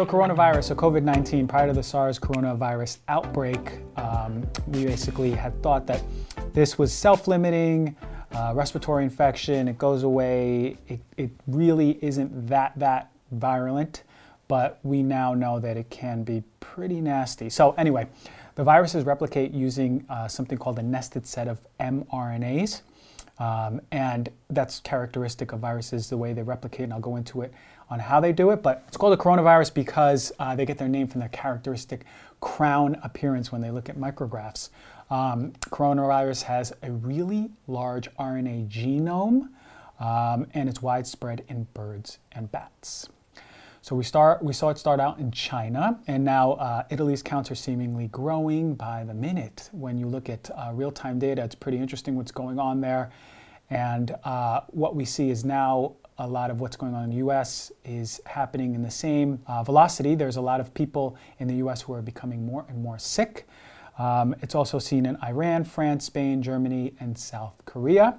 So coronavirus, so COVID-19, prior to the SARS coronavirus outbreak, um, we basically had thought that this was self-limiting, uh, respiratory infection, it goes away, it, it really isn't that, that virulent, but we now know that it can be pretty nasty. So anyway, the viruses replicate using uh, something called a nested set of mRNAs. Um, and that's characteristic of viruses, the way they replicate, and I'll go into it on how they do it. But it's called a coronavirus because uh, they get their name from their characteristic crown appearance when they look at micrographs. Um, coronavirus has a really large RNA genome, um, and it's widespread in birds and bats. So we start, we saw it start out in China, and now uh, Italy's counts are seemingly growing by the minute. When you look at uh, real-time data, it's pretty interesting what's going on there. And uh, what we see is now a lot of what's going on in the U.S. is happening in the same uh, velocity. There's a lot of people in the U.S. who are becoming more and more sick. Um, it's also seen in Iran, France, Spain, Germany, and South Korea.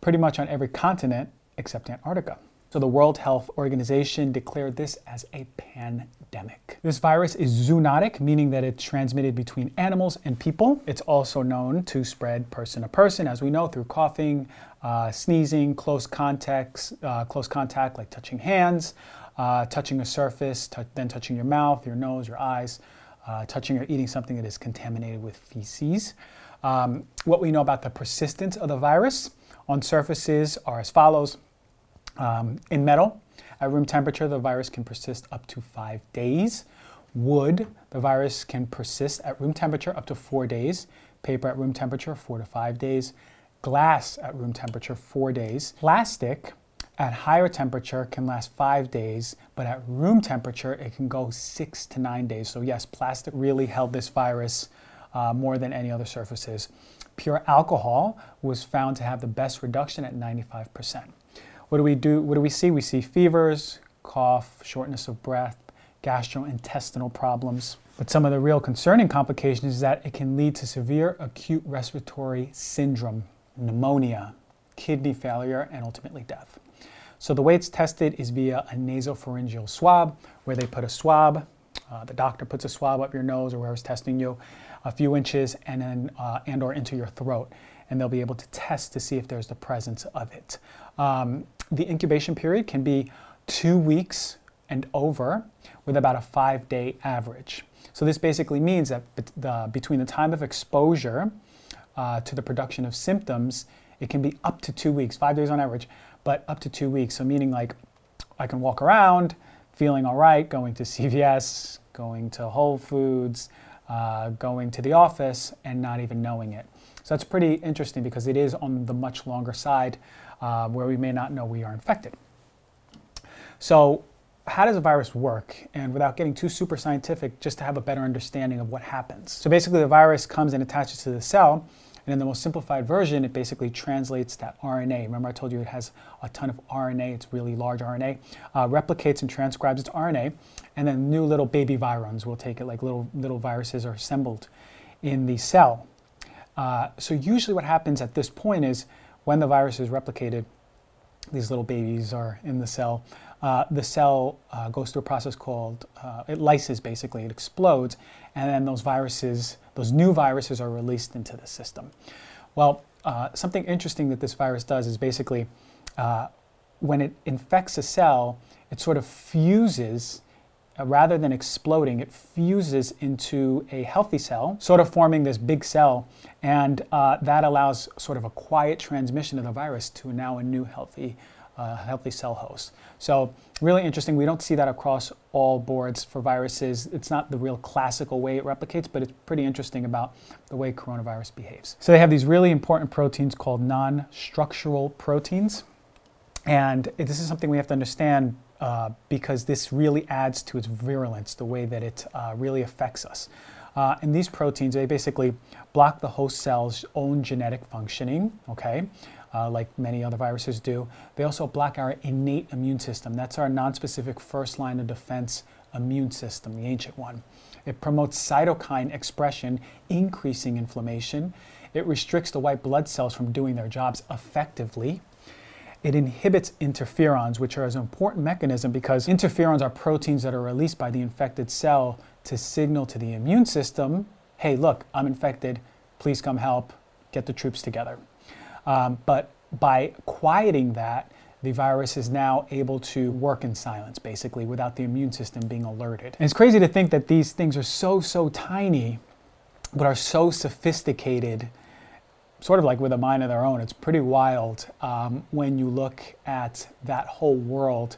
Pretty much on every continent except Antarctica. So the World Health Organization declared this as a pandemic. This virus is zoonotic, meaning that it's transmitted between animals and people. It's also known to spread person to person, as we know, through coughing, uh, sneezing, close contacts, uh, close contact like touching hands, uh, touching a surface, then touching your mouth, your nose, your eyes, uh, touching or eating something that is contaminated with feces. Um, what we know about the persistence of the virus on surfaces are as follows. Um, in metal, at room temperature, the virus can persist up to five days. Wood, the virus can persist at room temperature up to four days. Paper at room temperature, four to five days. Glass at room temperature, four days. Plastic at higher temperature can last five days, but at room temperature, it can go six to nine days. So yes, plastic really held this virus uh, more than any other surfaces. Pure alcohol was found to have the best reduction at 95%. What do we do? What do we see? We see fevers, cough, shortness of breath, gastrointestinal problems. But some of the real concerning complications is that it can lead to severe acute respiratory syndrome, pneumonia, kidney failure, and ultimately death. So the way it's tested is via a nasopharyngeal swab, where they put a swab, uh, the doctor puts a swab up your nose or wherever's testing you, a few inches, and then uh, and or into your throat, and they'll be able to test to see if there's the presence of it. Um, the incubation period can be two weeks and over with about a five day average. So this basically means that the, between the time of exposure uh, to the production of symptoms, it can be up to two weeks, five days on average, but up to two weeks. So meaning like I can walk around feeling all right, going to CVS, going to Whole Foods, uh, going to the office and not even knowing it. So that's pretty interesting because it is on the much longer side uh, where we may not know we are infected. So how does a virus work? And without getting too super scientific, just to have a better understanding of what happens. So basically the virus comes and attaches to the cell, and in the most simplified version, it basically translates that RNA. Remember I told you it has a ton of RNA, it's really large RNA, uh, replicates and transcribes its RNA, and then new little baby virions will take it, like little, little viruses are assembled in the cell. Uh, so usually what happens at this point is when the virus is replicated, these little babies are in the cell, uh, the cell uh, goes through a process called, uh, it lyses basically, it explodes, and then those viruses, those new viruses are released into the system. Well, uh, something interesting that this virus does is basically uh, when it infects a cell, it sort of fuses rather than exploding, it fuses into a healthy cell, sort of forming this big cell, and uh, that allows sort of a quiet transmission of the virus to now a new healthy, uh, healthy cell host. So really interesting. We don't see that across all boards for viruses. It's not the real classical way it replicates, but it's pretty interesting about the way coronavirus behaves. So they have these really important proteins called non-structural proteins. And this is something we have to understand uh, because this really adds to its virulence, the way that it uh, really affects us. Uh, and these proteins, they basically block the host cell's own genetic functioning, okay, uh, like many other viruses do. They also block our innate immune system. That's our nonspecific first line of defense immune system, the ancient one. It promotes cytokine expression, increasing inflammation. It restricts the white blood cells from doing their jobs effectively. It inhibits interferons, which are an important mechanism because interferons are proteins that are released by the infected cell to signal to the immune system, hey, look, I'm infected, please come help, get the troops together. Um, but by quieting that, the virus is now able to work in silence, basically, without the immune system being alerted. And it's crazy to think that these things are so, so tiny, but are so sophisticated sort of like with a mind of their own. It's pretty wild um, when you look at that whole world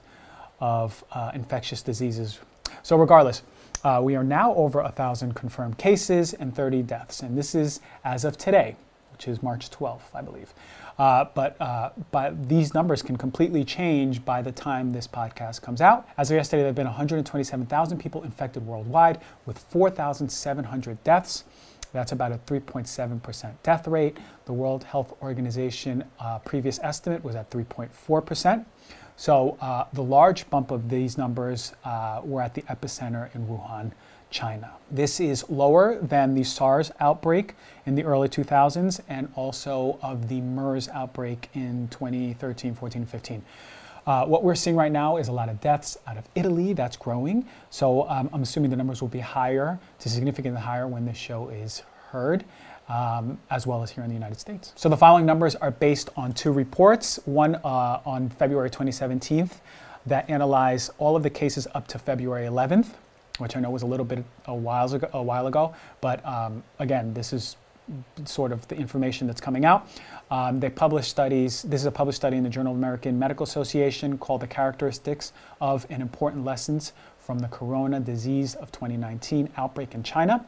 of uh, infectious diseases. So, regardless, uh, we are now over a thousand confirmed cases and 30 deaths, and this is as of today, which is March 12th, I believe. Uh, but, uh, but these numbers can completely change by the time this podcast comes out. As of yesterday, there have been 127,000 people infected worldwide, with 4,700 deaths. That's about a 3.7% death rate. The World Health Organization uh, previous estimate was at 3.4%. So uh, the large bump of these numbers uh, were at the epicenter in Wuhan, China. This is lower than the SARS outbreak in the early 2000s and also of the MERS outbreak in 2013, 14, 15. Uh, what we're seeing right now is a lot of deaths out of Italy. That's growing. So um, I'm assuming the numbers will be higher, to significantly higher when this show is heard. Um, as well as here in the United States. So the following numbers are based on two reports, one uh, on February 2017 that analyzed all of the cases up to February 11th, which I know was a little bit a while ago, a while ago but um, again, this is sort of the information that's coming out. Um, they published studies. This is a published study in the Journal of American Medical Association called The Characteristics of and Important Lessons from the Corona Disease of 2019 Outbreak in China.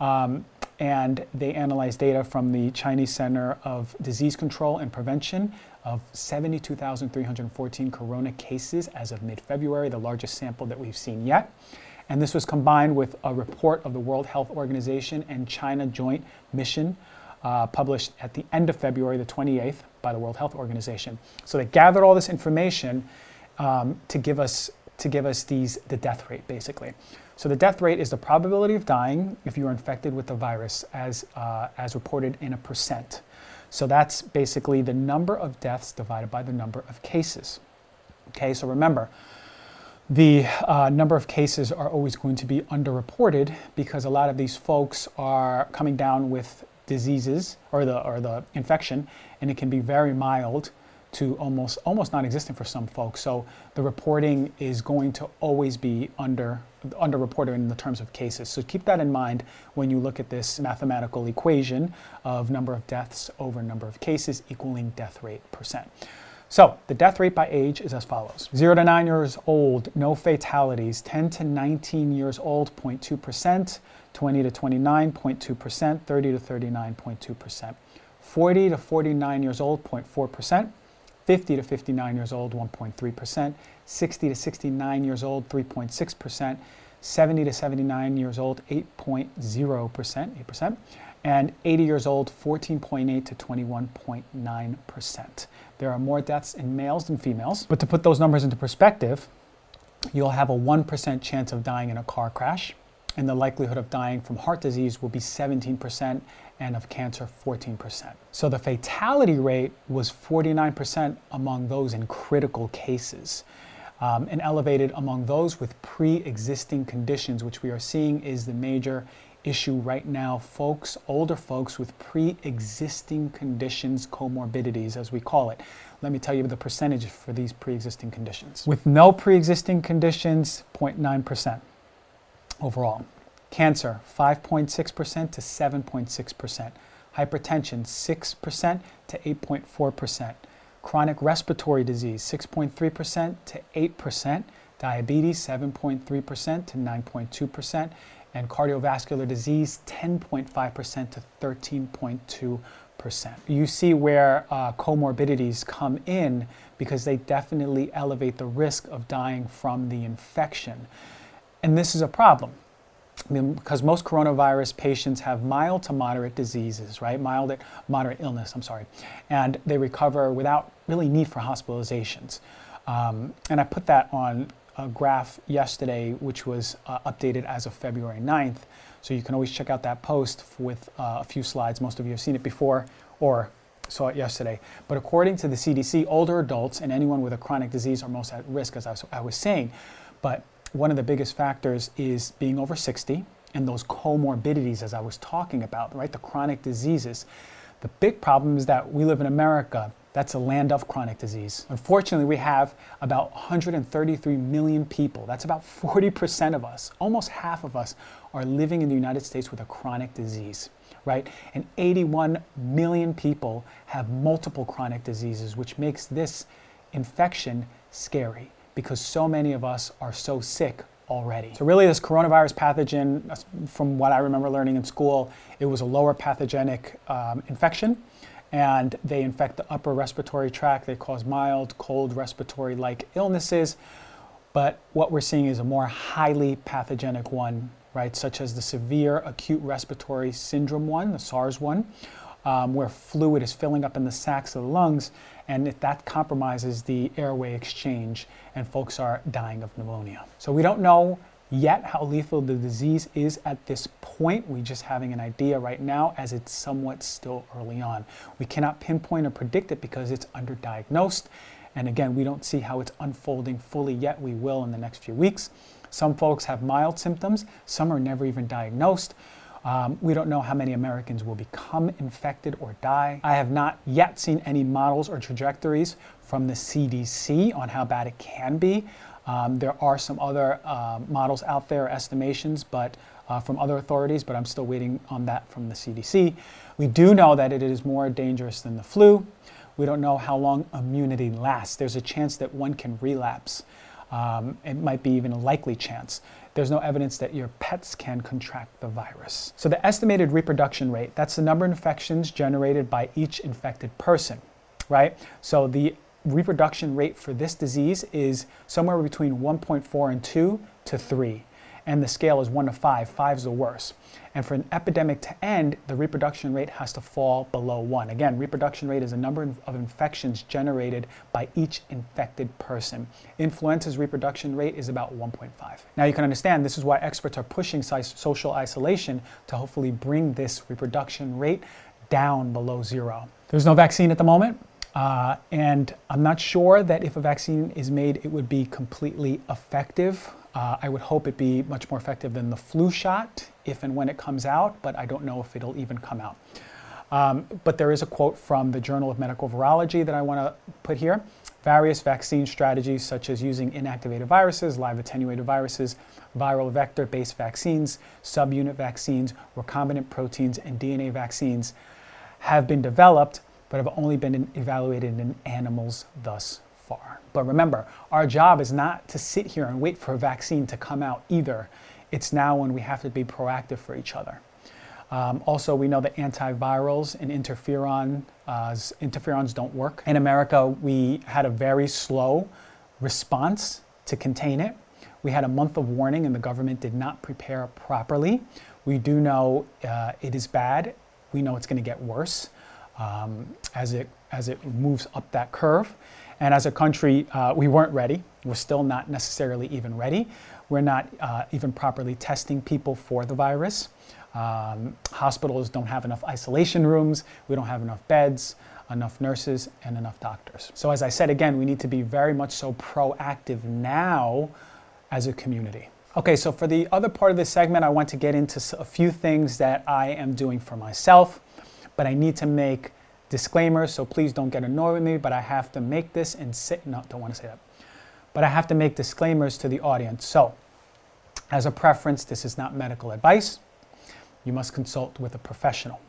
Um, and they analyzed data from the Chinese Center of Disease Control and Prevention of 72,314 corona cases as of mid February, the largest sample that we've seen yet. And this was combined with a report of the World Health Organization and China Joint Mission uh, published at the end of February, the 28th, by the World Health Organization. So they gathered all this information um, to give us to give us these the death rate basically. So the death rate is the probability of dying if you are infected with the virus, as uh, as reported in a percent. So that's basically the number of deaths divided by the number of cases. Okay, so remember, the uh, number of cases are always going to be underreported because a lot of these folks are coming down with diseases or the or the infection, and it can be very mild to almost almost non-existent for some folks. So the reporting is going to always be under underreported in the terms of cases. So keep that in mind when you look at this mathematical equation of number of deaths over number of cases equaling death rate percent. So the death rate by age is as follows. 0 to 9 years old, no fatalities. 10 to 19 years old, 0.2%. 20 to 29, 0.2%. 30 to 39.2%. 40 to 49 years old, 0.4%. 50 to 59 years old, 1.3%. 60 to 69 years old, 3.6%. 70 to 79 years old, 8.0%, 8%, and 80 years old, 14.8 to 21.9%. There are more deaths in males than females. But to put those numbers into perspective, you'll have a 1% chance of dying in a car crash, and the likelihood of dying from heart disease will be 17% and of cancer 14%. So the fatality rate was 49% among those in critical cases. Um, and elevated among those with pre existing conditions, which we are seeing is the major issue right now, folks, older folks with pre existing conditions, comorbidities, as we call it. Let me tell you the percentage for these pre existing conditions. With no pre existing conditions, 0.9% overall. Cancer, 5.6% to 7.6%. Hypertension, 6% to 8.4%. Chronic respiratory disease, 6.3% to 8%. Diabetes, 7.3% to 9.2% and cardiovascular disease 10.5% to 13.2%. You see where uh, comorbidities come in because they definitely elevate the risk of dying from the infection. And this is a problem. Because most coronavirus patients have mild to moderate diseases, right? Mild, to moderate illness, I'm sorry. And they recover without really need for hospitalizations. Um, and I put that on a graph yesterday, which was uh, updated as of February 9th. So you can always check out that post with uh, a few slides. Most of you have seen it before, or saw it yesterday. But according to the CDC, older adults and anyone with a chronic disease are most at risk, as I was, I was saying. But one of the biggest factors is being over 60 and those comorbidities, as I was talking about, right? The chronic diseases. The big problem is that we live in America. That's a land of chronic disease. Unfortunately, we have about 133 million people. That's about 40% of us. Almost half of us are living in the United States with a chronic disease, right? And 81 million people have multiple chronic diseases, which makes this infection scary because so many of us are so sick already. So really this coronavirus pathogen, from what I remember learning in school, it was a lower pathogenic um, infection and they infect the upper respiratory tract. They cause mild, cold respiratory-like illnesses. But what we're seeing is a more highly pathogenic one, right, such as the severe acute respiratory syndrome one, the SARS one, um, where fluid is filling up in the sacs of the lungs, and that compromises the airway exchange, and folks are dying of pneumonia. So we don't know yet how lethal the disease is at this point. We're just having an idea right now as it's somewhat still early on. We cannot pinpoint or predict it because it's underdiagnosed. And again, we don't see how it's unfolding fully yet. We will in the next few weeks. Some folks have mild symptoms, some are never even diagnosed. Um, we don't know how many Americans will become infected or die. I have not yet seen any models or trajectories from the CDC on how bad it can be. Um, there are some other uh, models out there, estimations, but uh, from other authorities, but I'm still waiting on that from the CDC. We do know that it is more dangerous than the flu. We don't know how long immunity lasts. There's a chance that one can relapse. Um, it might be even a likely chance. There's no evidence that your pets can contract the virus. So the estimated reproduction rate, that's the number of infections generated by each infected person, right? So the reproduction rate for this disease is somewhere between 1.4 and 2 to 3. And the scale is 1 to 5. 5 is the worst. And for an epidemic to end, the reproduction rate has to fall below 1. Again, reproduction rate is a number of infections generated by each infected person. Influenza's reproduction rate is about 1.5. Now you can understand this is why experts are pushing social isolation to hopefully bring this reproduction rate down below zero. There's no vaccine at the moment. Uh, and I'm not sure that if a vaccine is made, it would be completely effective. Uh, I would hope it be much more effective than the flu shot if and when it comes out, but I don't know if it'll even come out. Um, but there is a quote from the Journal of Medical Virology that I want to put here. Various vaccine strategies, such as using inactivated viruses, live attenuated viruses, viral vector based vaccines, subunit vaccines, recombinant proteins, and DNA vaccines, have been developed but have only been evaluated in animals thus far. But remember, our job is not to sit here and wait for a vaccine to come out either. It's now when we have to be proactive for each other. Um, also, we know that antivirals and interferon, uh, interferons don't work. In America, we had a very slow response to contain it. We had a month of warning and the government did not prepare properly. We do know uh, it is bad. We know it's going to get worse um, as, it, as it moves up that curve. And as a country, uh, we weren't ready. We're still not necessarily even ready. We're not uh, even properly testing people for the virus. Um, hospitals don't have enough isolation rooms. We don't have enough beds, enough nurses, and enough doctors. So, as I said again, we need to be very much so proactive now as a community. Okay, so for the other part of this segment, I want to get into a few things that I am doing for myself but I need to make disclaimers, so please don't get annoyed with me, but I have to make this and say, no, don't want to say that. But I have to make disclaimers to the audience. So, as a preference, this is not medical advice. You must consult with a professional.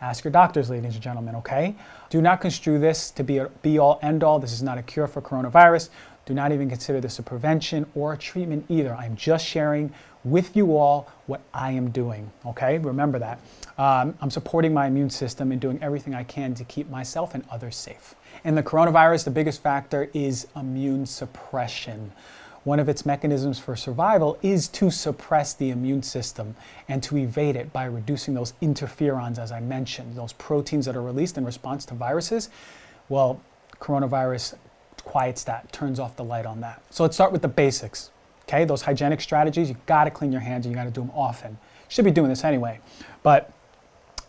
Ask your doctors, ladies and gentlemen, okay? Do not construe this to be a be all end all. This is not a cure for coronavirus. Do not even consider this a prevention or a treatment either. I'm just sharing with you all what I am doing, okay? Remember that. Um, I'm supporting my immune system and doing everything I can to keep myself and others safe. In the coronavirus, the biggest factor is immune suppression. One of its mechanisms for survival is to suppress the immune system and to evade it by reducing those interferons, as I mentioned, those proteins that are released in response to viruses. Well, coronavirus quiets that, turns off the light on that. So let's start with the basics. Okay, those hygienic strategies, you gotta clean your hands and you gotta do them often. You should be doing this anyway, but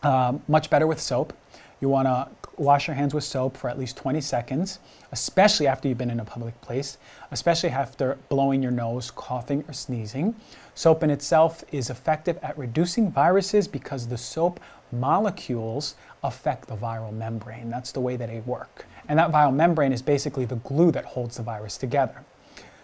um, much better with soap. You wanna wash your hands with soap for at least 20 seconds, especially after you've been in a public place, especially after blowing your nose, coughing, or sneezing. Soap in itself is effective at reducing viruses because the soap molecules affect the viral membrane. That's the way that they work. And that viral membrane is basically the glue that holds the virus together.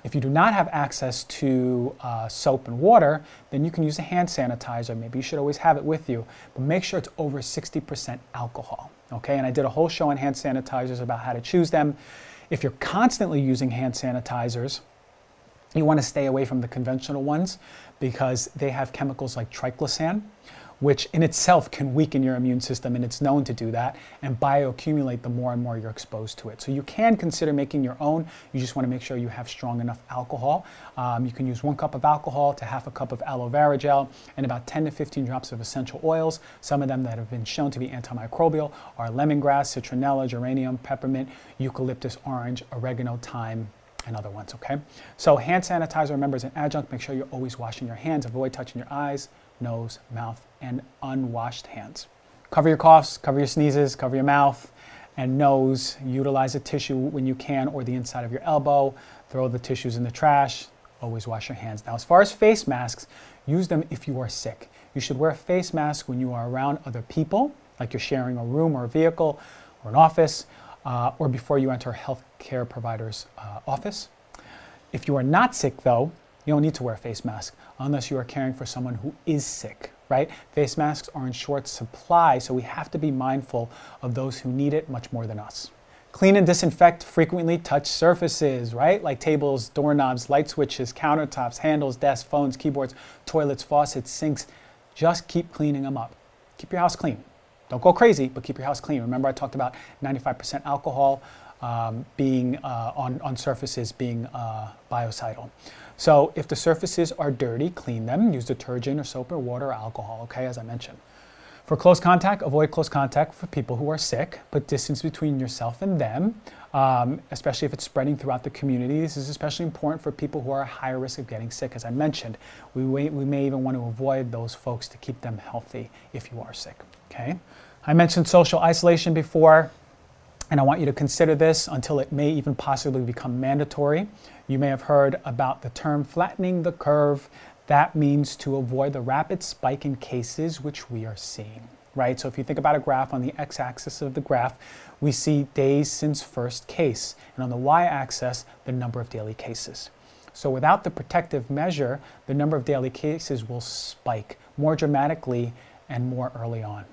If you do not have access to uh, soap and water, then you can use a hand sanitizer. Maybe you should always have it with you, but make sure it's over 60% alcohol. Okay, and I did a whole show on hand sanitizers about how to choose them. If you're constantly using hand sanitizers, you want to stay away from the conventional ones because they have chemicals like triclosan, which in itself can weaken your immune system, and it's known to do that, and bioaccumulate the more and more you're exposed to it. So you can consider making your own. You just want to make sure you have strong enough alcohol. Um, you can use one cup of alcohol to half a cup of aloe vera gel and about 10 to 15 drops of essential oils. Some of them that have been shown to be antimicrobial are lemongrass, citronella, geranium, peppermint, eucalyptus, orange, oregano, thyme, and other ones, okay? So hand sanitizer, remember, is an adjunct. Make sure you're always washing your hands. Avoid touching your eyes, nose, mouth, and unwashed hands. Cover your coughs, cover your sneezes, cover your mouth and nose. Utilize a tissue when you can or the inside of your elbow. Throw the tissues in the trash. Always wash your hands. Now, as far as face masks, use them if you are sick. You should wear a face mask when you are around other people, like you're sharing a room or a vehicle or an office, uh, or before you enter a healthcare provider's uh, office. If you are not sick, though, you don't need to wear a face mask unless you are caring for someone who is sick, right? Face masks are in short supply, so we have to be mindful of those who need it much more than us. Clean and disinfect frequently touched surfaces, right? Like tables, doorknobs, light switches, countertops, handles, desks, phones, keyboards, toilets, faucets, sinks. Just keep cleaning them up. Keep your house clean. Don't go crazy, but keep your house clean. Remember, I talked about 95% alcohol um, being uh, on, on surfaces being uh, biocidal. So if the surfaces are dirty, clean them. Use detergent or soap or water or alcohol, okay, as I mentioned. For close contact, avoid close contact for people who are sick. Put distance between yourself and them, um, especially if it's spreading throughout the community. This is especially important for people who are at higher risk of getting sick. As I mentioned, we, we may even want to avoid those folks to keep them healthy if you are sick, okay? I mentioned social isolation before. And I want you to consider this until it may even possibly become mandatory. You may have heard about the term flattening the curve. That means to avoid the rapid spike in cases which we are seeing, right? So if you think about a graph on the x-axis of the graph, we see days since first case, and on the y-axis, the number of daily cases. So without the protective measure, the number of daily cases will spike more dramatically and more early on.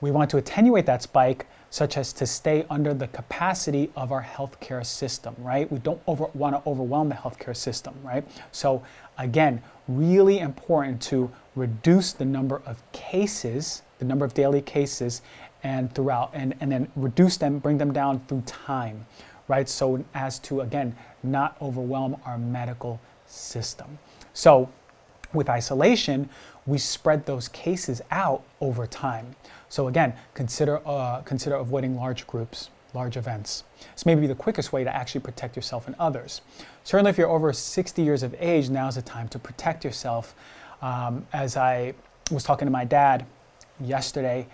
We want to attenuate that spike such as to stay under the capacity of our healthcare system, right? We don't want to overwhelm the healthcare system, right? So, again, really important to reduce the number of cases, the number of daily cases, and throughout, and, and then reduce them, bring them down through time, right? So, as to, again, not overwhelm our medical system. So, with isolation, we spread those cases out over time. So again, consider, uh, consider avoiding large groups, large events. This may be the quickest way to actually protect yourself and others. Certainly if you're over 60 years of age, now's the time to protect yourself. Um, as I was talking to my dad yesterday,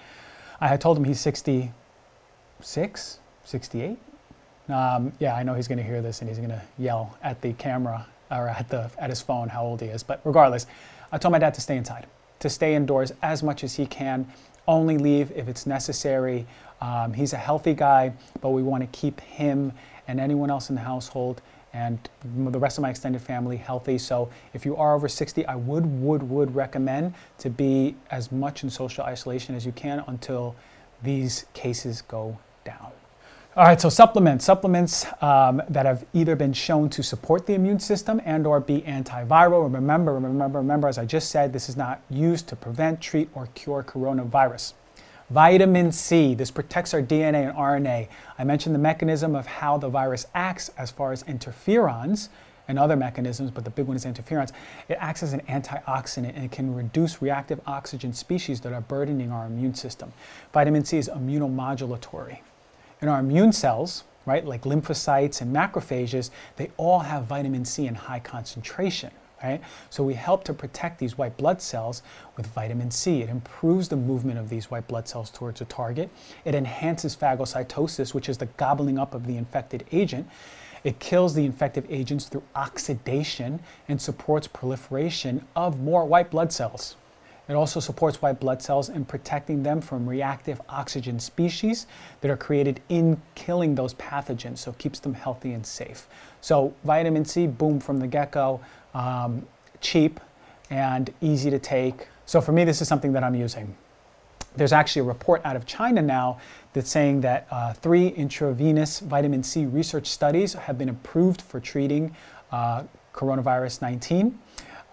I had told him he's 66, 68. Um, yeah, I know he's going to hear this and he's going to yell at the camera or at, the, at his phone how old he is. But regardless, I told my dad to stay inside, to stay indoors as much as he can, only leave if it's necessary. Um, he's a healthy guy, but we want to keep him and anyone else in the household and the rest of my extended family healthy. So if you are over 60, I would, would, would recommend to be as much in social isolation as you can until these cases go down. All right, so supplements, supplements um, that have either been shown to support the immune system and or be antiviral. Remember, remember, remember, as I just said, this is not used to prevent, treat, or cure coronavirus. Vitamin C, this protects our DNA and RNA. I mentioned the mechanism of how the virus acts as far as interferons and other mechanisms, but the big one is interferons. It acts as an antioxidant and it can reduce reactive oxygen species that are burdening our immune system. Vitamin C is immunomodulatory. In our immune cells, right, like lymphocytes and macrophages, they all have vitamin C in high concentration, Right? So we help to protect these white blood cells with vitamin C. It improves the movement of these white blood cells towards a target. It enhances phagocytosis, which is the gobbling up of the infected agent. It kills the infective agents through oxidation and supports proliferation of more white blood cells. It also supports white blood cells in protecting them from reactive oxygen species that are created in killing those pathogens, so it keeps them healthy and safe. So, vitamin C, boom, from the get go, um, cheap and easy to take. So, for me, this is something that I'm using. There's actually a report out of China now that's saying that uh, three intravenous vitamin C research studies have been approved for treating uh, coronavirus 19.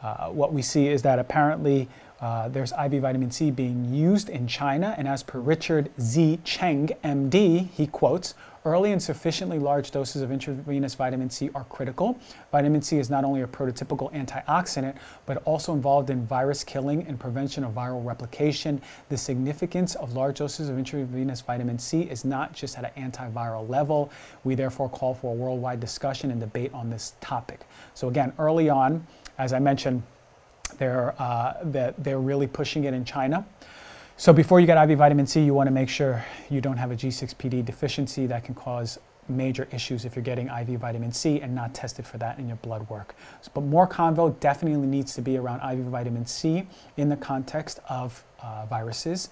Uh, what we see is that apparently uh, there's IV vitamin C being used in China, and as per Richard Z. Cheng, MD, he quotes, early and sufficiently large doses of intravenous vitamin C are critical. Vitamin C is not only a prototypical antioxidant, but also involved in virus killing and prevention of viral replication. The significance of large doses of intravenous vitamin C is not just at an antiviral level. We therefore call for a worldwide discussion and debate on this topic. So again, early on, as I mentioned, they're, uh, that they're really pushing it in China. So before you get IV vitamin C, you want to make sure you don't have a G6PD deficiency that can cause major issues if you're getting IV vitamin C and not tested for that in your blood work. But more convo definitely needs to be around IV vitamin C in the context of uh, viruses,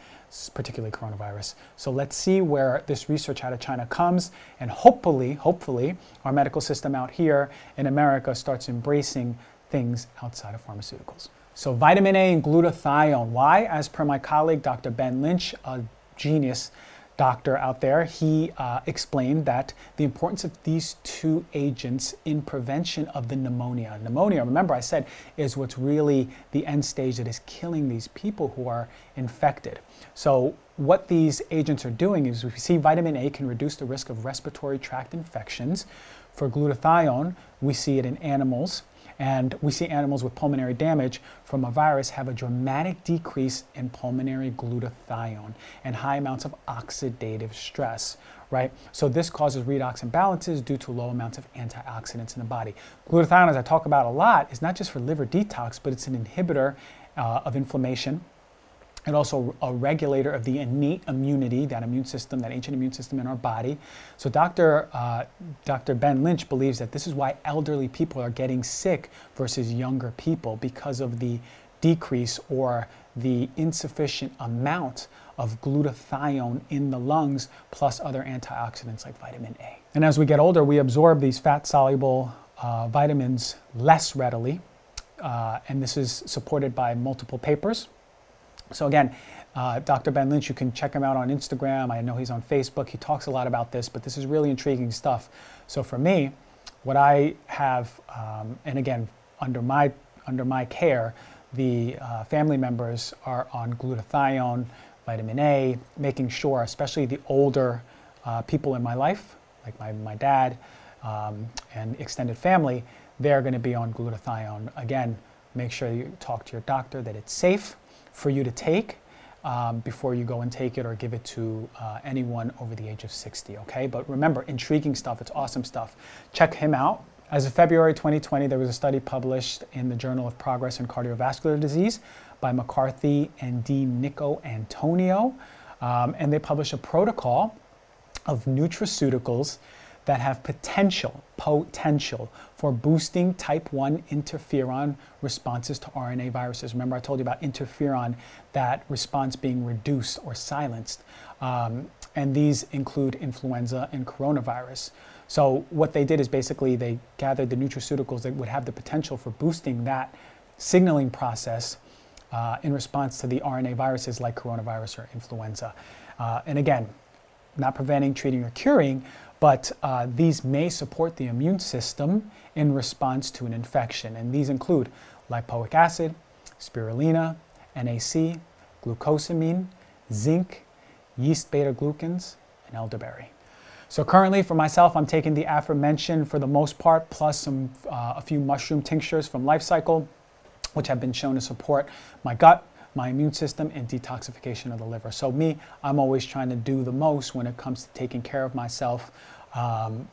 particularly coronavirus. So let's see where this research out of China comes, and hopefully, hopefully, our medical system out here in America starts embracing things outside of pharmaceuticals. So vitamin A and glutathione. Why? As per my colleague, Dr. Ben Lynch, a genius doctor out there, he uh, explained that the importance of these two agents in prevention of the pneumonia. Pneumonia, remember I said, is what's really the end stage that is killing these people who are infected. So what these agents are doing is we see vitamin A can reduce the risk of respiratory tract infections. For glutathione, we see it in animals and we see animals with pulmonary damage from a virus have a dramatic decrease in pulmonary glutathione and high amounts of oxidative stress, right? So this causes redox imbalances due to low amounts of antioxidants in the body. Glutathione, as I talk about a lot, is not just for liver detox, but it's an inhibitor uh, of inflammation and also a regulator of the innate immunity, that immune system, that ancient immune system in our body. So Dr. Uh, Dr. Ben Lynch believes that this is why elderly people are getting sick versus younger people because of the decrease or the insufficient amount of glutathione in the lungs plus other antioxidants like vitamin A. And as we get older, we absorb these fat soluble uh, vitamins less readily. Uh, and this is supported by multiple papers. So again, uh, Dr. Ben Lynch, you can check him out on Instagram. I know he's on Facebook. He talks a lot about this, but this is really intriguing stuff. So for me, what I have, um, and again, under my under my care, the uh, family members are on glutathione, vitamin A, making sure, especially the older uh, people in my life, like my, my dad um, and extended family, they're going to be on glutathione. Again, make sure you talk to your doctor that it's safe for you to take um, before you go and take it or give it to uh, anyone over the age of 60, okay? But remember, intriguing stuff, it's awesome stuff. Check him out. As of February 2020, there was a study published in the Journal of Progress in Cardiovascular Disease by McCarthy and DiNicolantonio. Um, and they published a protocol of nutraceuticals that have potential, potential for boosting type 1 interferon responses to RNA viruses. Remember, I told you about interferon, that response being reduced or silenced. Um, and these include influenza and coronavirus. So, what they did is basically they gathered the nutraceuticals that would have the potential for boosting that signaling process uh, in response to the RNA viruses like coronavirus or influenza. Uh, and again, not preventing, treating, or curing, but uh, these may support the immune system in response to an infection. And these include lipoic acid, spirulina, NAC, glucosamine, zinc, yeast beta glucans, and elderberry. So currently for myself, I'm taking the aforementioned for the most part, plus some, uh, a few mushroom tinctures from Life Cykel, which have been shown to support my gut, my immune system, and detoxification of the liver. So me, I'm always trying to do the most when it comes to taking care of myself because um,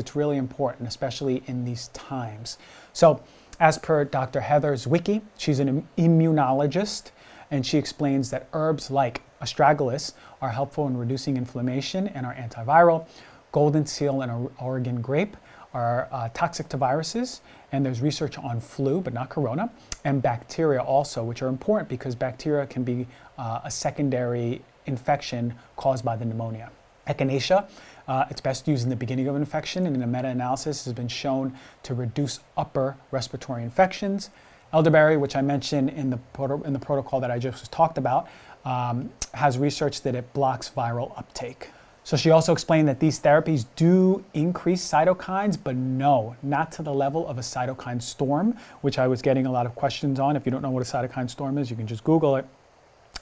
it's really important, especially in these times. So as per Dr. Heather Zwicky, she's an immunologist, and she explains that herbs like astragalus are helpful in reducing inflammation and are antiviral. Golden seal and Oregon grape are uh, toxic to viruses, and there's research on flu, but not corona, and bacteria also, which are important because bacteria can be uh, a secondary infection caused by the pneumonia. Echinacea, uh, it's best used in the beginning of an infection, and in a meta-analysis has been shown to reduce upper respiratory infections. Elderberry, which I mentioned in the, in the protocol that I just talked about, um, has research that it blocks viral uptake. So she also explained that these therapies do increase cytokines, but no, not to the level of a cytokine storm, which I was getting a lot of questions on. If you don't know what a cytokine storm is, you can just Google it.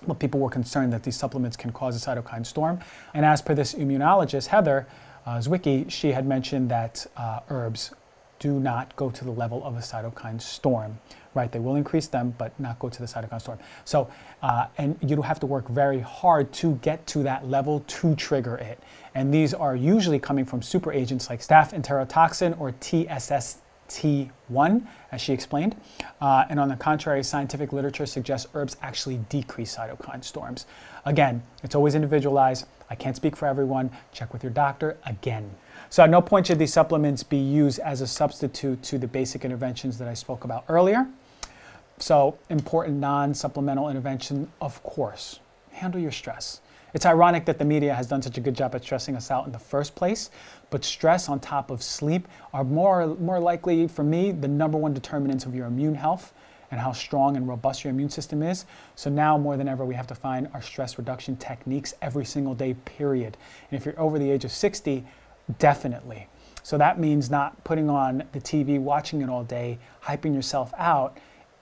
But people were concerned that these supplements can cause a cytokine storm. And as per this immunologist, Heather uh, Zwicky, she had mentioned that uh, herbs do not go to the level of a cytokine storm, right? They will increase them, but not go to the cytokine storm. So, uh, and you have to work very hard to get to that level to trigger it. And these are usually coming from super agents like staph enterotoxin or TSST1, as she explained. Uh, and on the contrary, scientific literature suggests herbs actually decrease cytokine storms. Again, it's always individualized. I can't speak for everyone. Check with your doctor again. So at no point should these supplements be used as a substitute to the basic interventions that I spoke about earlier. So important non-supplemental intervention, of course, handle your stress. It's ironic that the media has done such a good job at stressing us out in the first place, but stress on top of sleep are more, more likely, for me, the number one determinants of your immune health and how strong and robust your immune system is. So now more than ever, we have to find our stress reduction techniques every single day, period. And if you're over the age of 60, Definitely. So that means not putting on the TV, watching it all day, hyping yourself out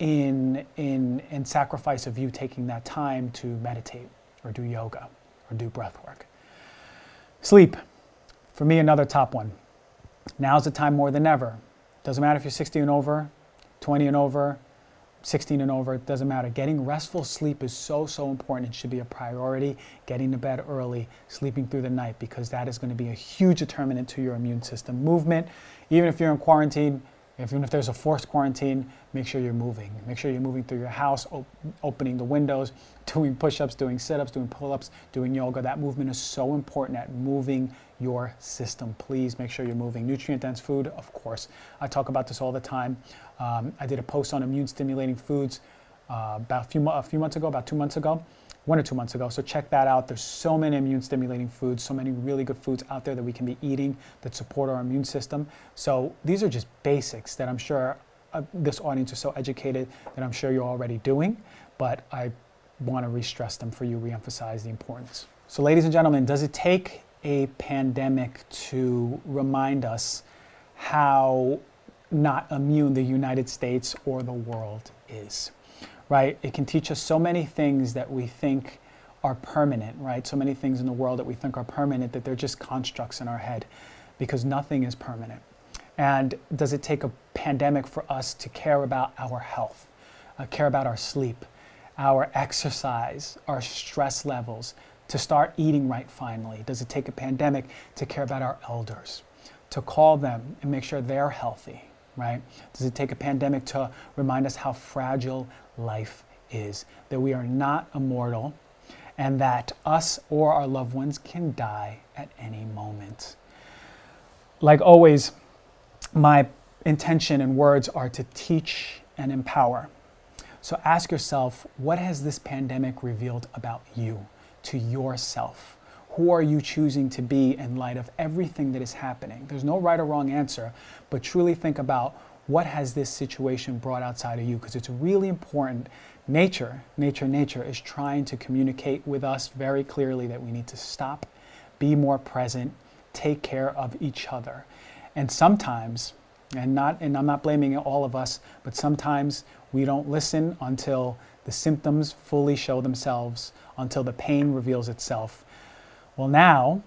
in, in, in sacrifice of you taking that time to meditate or do yoga or do breath work. Sleep, for me, another top one. Now's the time more than ever. Doesn't matter if you're 60 and over, 20 and over, 16 and over, it doesn't matter. Getting restful sleep is so, so important. It should be a priority. Getting to bed early, sleeping through the night, because that is going to be a huge determinant to your immune system. Movement, even if you're in quarantine, even if there's a forced quarantine, make sure you're moving. Make sure you're moving through your house, op opening the windows, doing push ups, doing sit ups, doing pull ups, doing yoga. That movement is so important at moving your system. Please make sure you're moving. Nutrient dense food, of course. I talk about this all the time. Um, I did a post on immune stimulating foods uh, about a few, a few months ago, about two months ago one or two months ago. So check that out. There's so many immune stimulating foods, so many really good foods out there that we can be eating that support our immune system. So these are just basics that I'm sure uh, this audience is so educated that I'm sure you're already doing, but I want to re-stress them for you, re-emphasize the importance. So ladies and gentlemen, does it take a pandemic to remind us how not immune the United States or the world is? Right? It can teach us so many things that we think are permanent, right? So many things in the world that we think are permanent that they're just constructs in our head because nothing is permanent. And does it take a pandemic for us to care about our health, uh, care about our sleep, our exercise, our stress levels, to start eating right finally? Does it take a pandemic to care about our elders, to call them and make sure they're healthy, right? Does it take a pandemic to remind us how fragile life is? That we are not immortal and that us or our loved ones can die at any moment. Like always, my intention and words are to teach and empower. So ask yourself, what has this pandemic revealed about you, to yourself? Who are you choosing to be in light of everything that is happening? There's no right or wrong answer, but truly think about what has this situation brought outside of you because it's really important. Nature, nature, nature is trying to communicate with us very clearly that we need to stop, be more present, take care of each other. And sometimes, and not and I'm not blaming all of us, but sometimes we don't listen until the symptoms fully show themselves, until the pain reveals itself. Well, now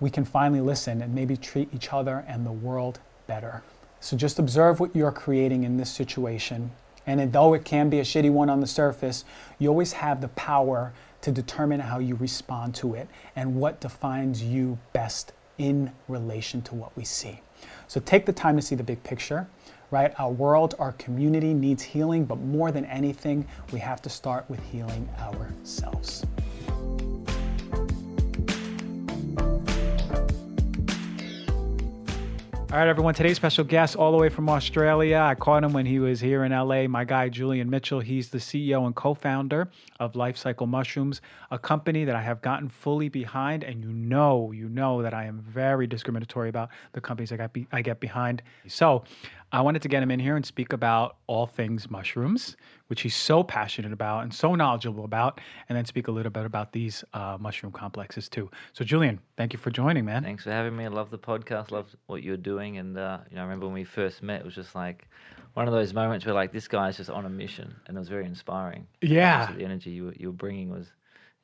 we can finally listen and maybe treat each other and the world better. So just observe what you're creating in this situation. And though it can be a shitty one on the surface, you always have the power to determine how you respond to it and what defines you best in relation to what we see. So take the time to see the big picture, right? Our world, our community needs healing, but more than anything, we have to start with healing ourselves. All right, everyone. Today's special guest, all the way from Australia. I caught him when he was here in LA. My guy, Julian Mitchell. He's the CEO and co founder of Life Cykel Mushrooms, a company that I have gotten fully behind. And you know, you know that I am very discriminatory about the companies I, be- I get behind. So I wanted to get him in here and speak about all things mushrooms, which he's so passionate about and so knowledgeable about, and then speak a little bit about these uh, mushroom complexes too. So, Julian, thank you for joining, man. Thanks for having me. I love the podcast. Love what you're doing, and uh, you know, I remember when we first met, it was just like one of those moments where like this guy's just on a mission, and it was very inspiring. Yeah, the energy you were, you were bringing was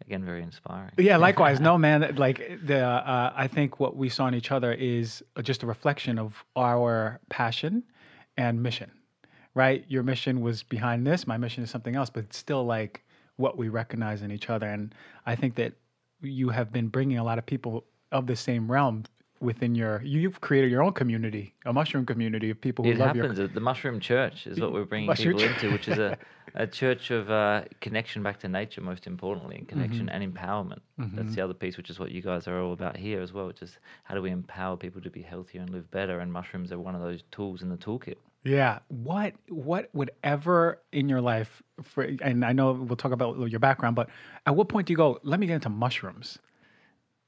again very inspiring. Yeah, likewise. no, man. Like the, uh, I think what we saw in each other is just a reflection of our passion and mission, right? Your mission was behind this, my mission is something else, but it's still like what we recognize in each other. And I think that you have been bringing a lot of people of the same realm within your you've created your own community a mushroom community of people who it love happens your the mushroom church is what we're bringing mushroom people into which is a, a church of uh, connection back to nature most importantly and connection mm-hmm. and empowerment mm-hmm. that's the other piece which is what you guys are all about here as well which is how do we empower people to be healthier and live better and mushrooms are one of those tools in the toolkit yeah. What what would ever in your life for and I know we'll talk about your background, but at what point do you go, let me get into mushrooms?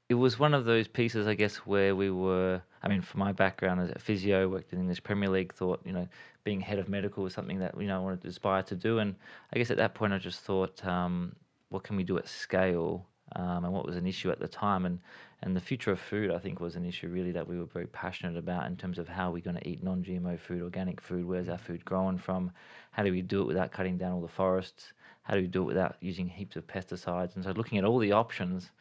It was one of those pieces, I guess, where we were I mean, for my background as a physio, worked in English Premier League, thought, you know, being head of medical was something that, you know, I wanted to aspire to do. And I guess at that point I just thought, um, what can we do at scale? Um, and what was an issue at the time? And and the future of food, I think, was an issue really that we were very passionate about in terms of how we're going to eat non GMO food, organic food, where's our food growing from, how do we do it without cutting down all the forests, how do we do it without using heaps of pesticides. And so looking at all the options,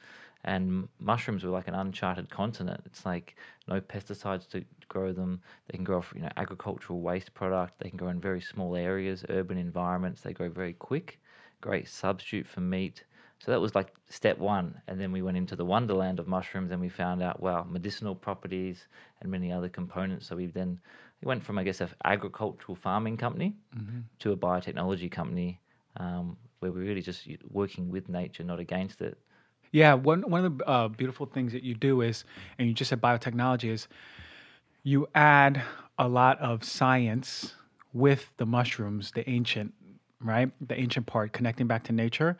and mushrooms were like an uncharted continent. It's like no pesticides to grow them. They can grow off you know agricultural waste product. They can grow in very small areas, urban environments. They grow very quick. Great substitute for meat so that was like step one. And then we went into the wonderland of mushrooms and we found out, wow, medicinal properties and many other components. So we then we went from, I guess, an agricultural farming company mm-hmm. to a biotechnology company um, where we're really just working with nature, not against it. Yeah, one, one of the uh, beautiful things that you do is, and you just said biotechnology, is you add a lot of science with the mushrooms, the ancient, right? The ancient part, connecting back to nature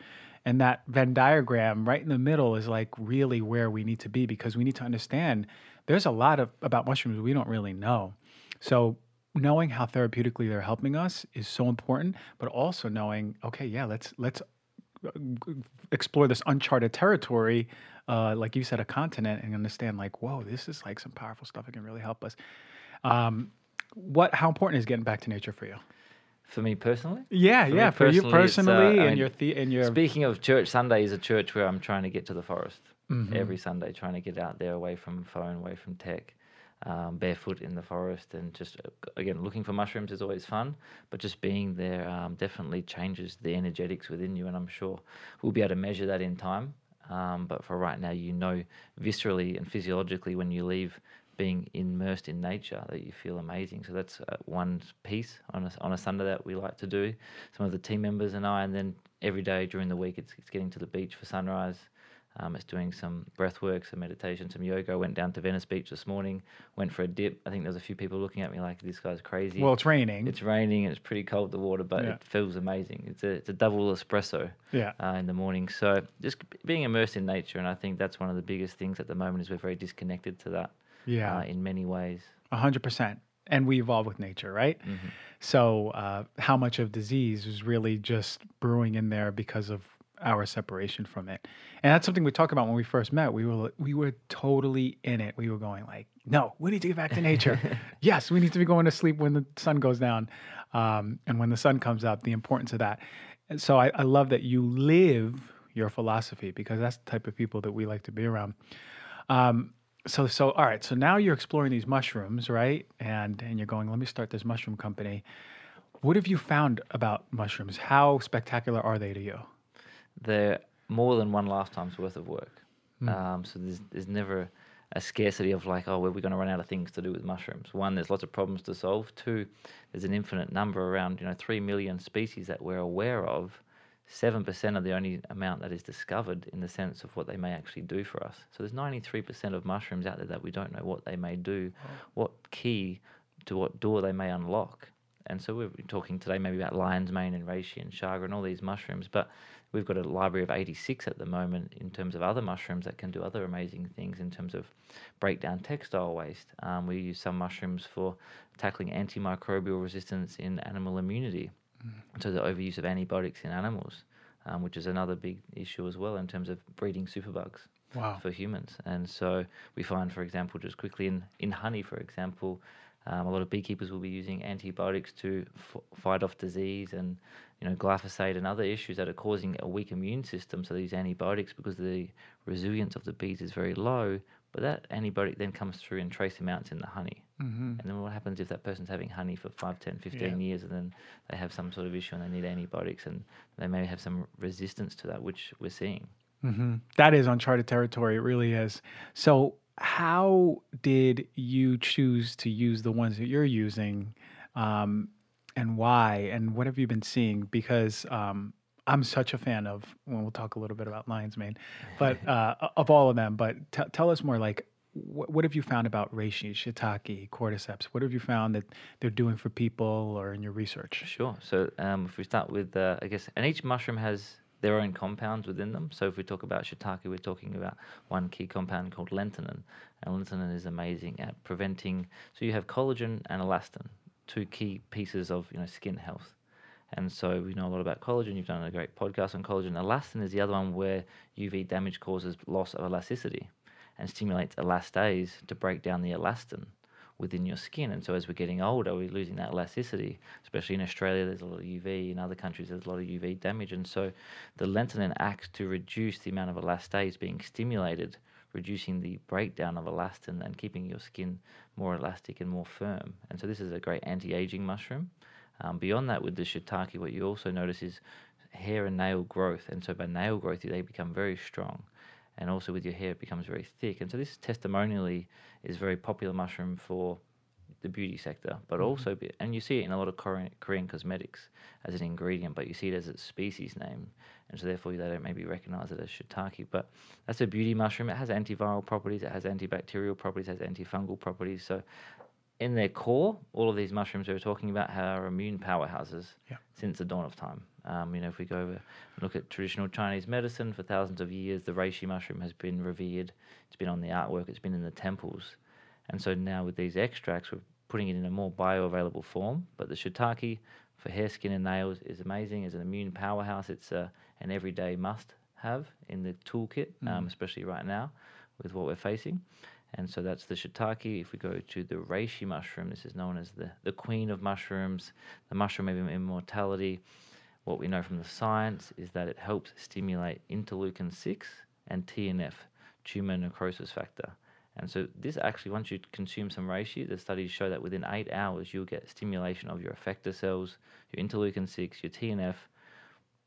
and that Venn diagram right in the middle is like really where we need to be because we need to understand there's a lot of about mushrooms we don't really know. So knowing how therapeutically they're helping us is so important, but also knowing, okay, yeah, let's let's uh, explore this uncharted territory, uh, like you said, a continent, and understand like, whoa, this is like some powerful stuff that can really help us. Um, what? How important is getting back to nature for you? For me personally? Yeah, for yeah. For you personally, uh, and mean, your the- and your. Speaking of church, Sunday is a church where I'm trying to get to the forest mm-hmm. every Sunday, trying to get out there, away from phone, away from tech, um, barefoot in the forest, and just again looking for mushrooms is always fun. But just being there um, definitely changes the energetics within you, and I'm sure we'll be able to measure that in time. Um, but for right now, you know viscerally and physiologically when you leave being immersed in nature that you feel amazing. So that's uh, one piece on a, on a Sunday that we like to do. Some of the team members and I, and then every day during the week, it's, it's getting to the beach for sunrise. Um, it's doing some breath work, some meditation, some yoga. I went down to Venice Beach this morning, went for a dip. I think there's a few people looking at me like this guy's crazy. Well, it's raining. It's raining and it's pretty cold the water, but yeah. it feels amazing. It's a it's a double espresso. Yeah. Uh, in the morning, so just being immersed in nature, and I think that's one of the biggest things at the moment is we're very disconnected to that yeah. Uh, in many ways. A hundred percent. And we evolve with nature, right? Mm-hmm. So, uh, how much of disease is really just brewing in there because of our separation from it? And that's something we talked about when we first met. We were we were totally in it. We were going like, no, we need to get back to nature. yes, we need to be going to sleep when the sun goes down, um, and when the sun comes up. The importance of that. And so I, I love that you live your philosophy because that's the type of people that we like to be around. Um, so so all right so now you're exploring these mushrooms right and and you're going let me start this mushroom company what have you found about mushrooms how spectacular are they to you they're more than one lifetime's worth of work mm. um, so there's, there's never a scarcity of like, oh, well, we're going to run out of things to do with mushrooms. One, there's lots of problems to solve. Two, there's an infinite number around, you know, three million species that we're aware of. Seven percent are the only amount that is discovered in the sense of what they may actually do for us. So there's 93% of mushrooms out there that we don't know what they may do, what key to what door they may unlock. And so we're talking today maybe about lion's mane and reishi and chaga and all these mushrooms, but we've got a library of 86 at the moment in terms of other mushrooms that can do other amazing things in terms of break down textile waste. Um, we use some mushrooms for tackling antimicrobial resistance in animal immunity, mm. so the overuse of antibiotics in animals, um, which is another big issue as well in terms of breeding superbugs. Wow. For humans, and so we find, for example, just quickly in, in honey, for example, um, a lot of beekeepers will be using antibiotics to f- fight off disease and you know glyphosate and other issues that are causing a weak immune system. So these antibiotics, because the resilience of the bees is very low, but that antibiotic then comes through in trace amounts in the honey. Mm-hmm. And then what happens if that person's having honey for 5, 10, 15 yeah. years and then they have some sort of issue and they need antibiotics and they may have some resistance to that, which we're seeing. Mm-hmm. That is uncharted territory. It really is. So how did you choose to use the ones that you're using um, and why and what have you been seeing because um, i'm such a fan of well, we'll talk a little bit about lion's mane but uh, of all of them but t- tell us more like what, what have you found about reishi shiitake cordyceps what have you found that they're doing for people or in your research sure so um, if we start with uh, i guess and each mushroom has their own compounds within them. So if we talk about shiitake, we're talking about one key compound called lentinan, and lentinan is amazing at preventing. So you have collagen and elastin, two key pieces of you know skin health. And so we know a lot about collagen. You've done a great podcast on collagen. Elastin is the other one where UV damage causes loss of elasticity and stimulates elastase to break down the elastin within your skin. And so as we're getting older, we're losing that elasticity. Especially in Australia, there's a lot of UV. In other countries, there's a lot of UV damage. And so the lentinan acts to reduce the amount of elastase being stimulated, reducing the breakdown of elastin and keeping your skin more elastic and more firm. And so this is a great anti-aging mushroom. Um, beyond that, with the shiitake, what you also notice is hair and nail growth. And so by nail growth, they become very strong and also with your hair it becomes very thick. And so this testimonially is very popular mushroom for the beauty sector, but mm-hmm. also and you see it in a lot of Korean, Korean cosmetics as an ingredient, but you see it as its species name, and so therefore they don't maybe recognize it as shiitake. But that's a beauty mushroom. It has antiviral properties, it has antibacterial properties, it has antifungal properties. So in their core, all of these mushrooms we are talking about are immune powerhouses yeah. since the dawn of time. Um, you know, if we go over and look at traditional Chinese medicine for thousands of years, the reishi mushroom has been revered. It's been on the artwork. It's been in the temples, and so now with these extracts, we're putting it in a more bioavailable form. But the shiitake for hair, skin, and nails is amazing. It's an immune powerhouse. It's a, uh, an everyday must-have in the toolkit, mm. um, especially right now with what we're facing. And so that's the shiitake. If we go to the reishi mushroom, this is known as the, the queen of mushrooms, the mushroom of immortality. What we know from the science is that it helps stimulate interleukin 6 and TNF, tumor necrosis factor. And so this actually, once you consume some reishi, the studies show that within eight hours you'll get stimulation of your effector cells, your interleukin 6, your TNF,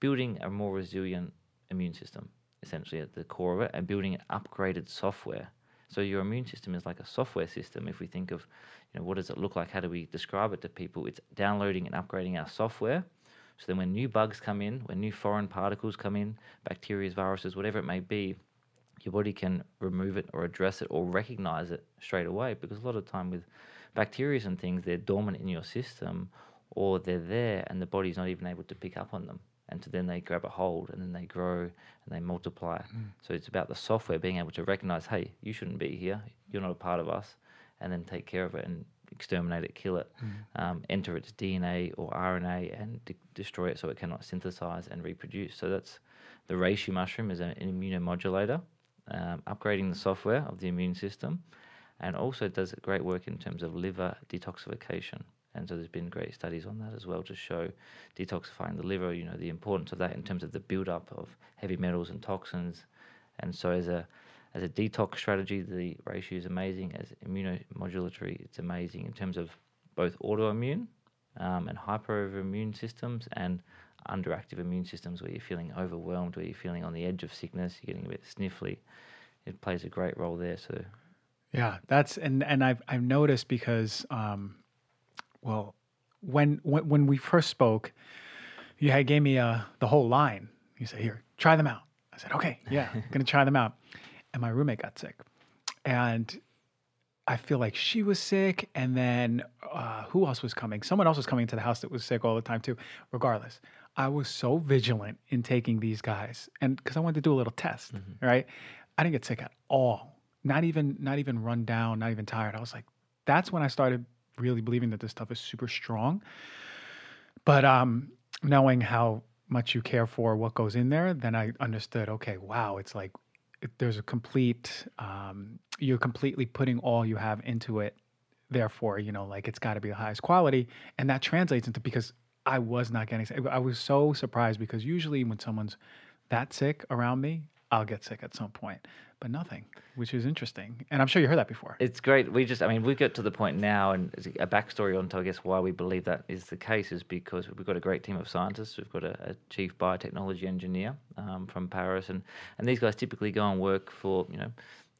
building a more resilient immune system, essentially at the core of it, and building an upgraded software so your immune system is like a software system. If we think of, you know, what does it look like? How do we describe it to people? It's downloading and upgrading our software. So then when new bugs come in, when new foreign particles come in, bacteria, viruses, whatever it may be, your body can remove it or address it or recognize it straight away. Because a lot of time with bacteria and things, they're dormant in your system or they're there and the body's not even able to pick up on them and so then they grab a hold and then they grow and they multiply. Mm. So it's about the software being able to recognize, hey, you shouldn't be here, you're not a part of us, and then take care of it and exterminate it, kill it, mm. um, enter its DNA or RNA and de- destroy it so it cannot synthesize and reproduce. So that's the reishi mushroom is an immunomodulator, um, upgrading the software of the immune system, and also does great work in terms of liver detoxification. And so there's been great studies on that as well to show detoxifying the liver, you know, the importance of that in terms of the buildup of heavy metals and toxins. And so as a as a detox strategy, the reishi is amazing. As immunomodulatory, it's amazing in terms of both autoimmune um, and hyperimmune systems and underactive immune systems where you're feeling overwhelmed, where you're feeling on the edge of sickness, you're getting a bit sniffly. It plays a great role there. So Yeah, that's and and I've I've noticed because um, well, when when when we first spoke, you had gave me uh the whole line. You said, "Here, try them out." I said, "Okay, yeah, I'm gonna try them out." And my roommate got sick, and I feel like she was sick, and then uh, who else was coming? Someone else was coming to the house that was sick all the time too. Regardless, I was so vigilant in taking these guys, and because I wanted to do a little test, right? I didn't get sick at all. Not even not even run down, not even tired. I was like, that's when I started really believing that this stuff is super strong. But um, knowing how much you care for what goes in there, then I understood. Okay, wow, it's like there's a complete. Um, you're completely putting all you have into it. Therefore, you know, like it's got to be the highest quality, and that translates into because I was not getting. I was so surprised because usually when someone's that sick around me, I'll get sick at some point, but nothing, which is interesting. And I'm sure you heard that before. It's great. We just, I mean, we get to the point now, and a backstory onto, I guess, why we believe that is the case is because we've got a great team of scientists. We've got a, a chief biotechnology engineer um, from Paris, and, and these guys typically go and work for, you know,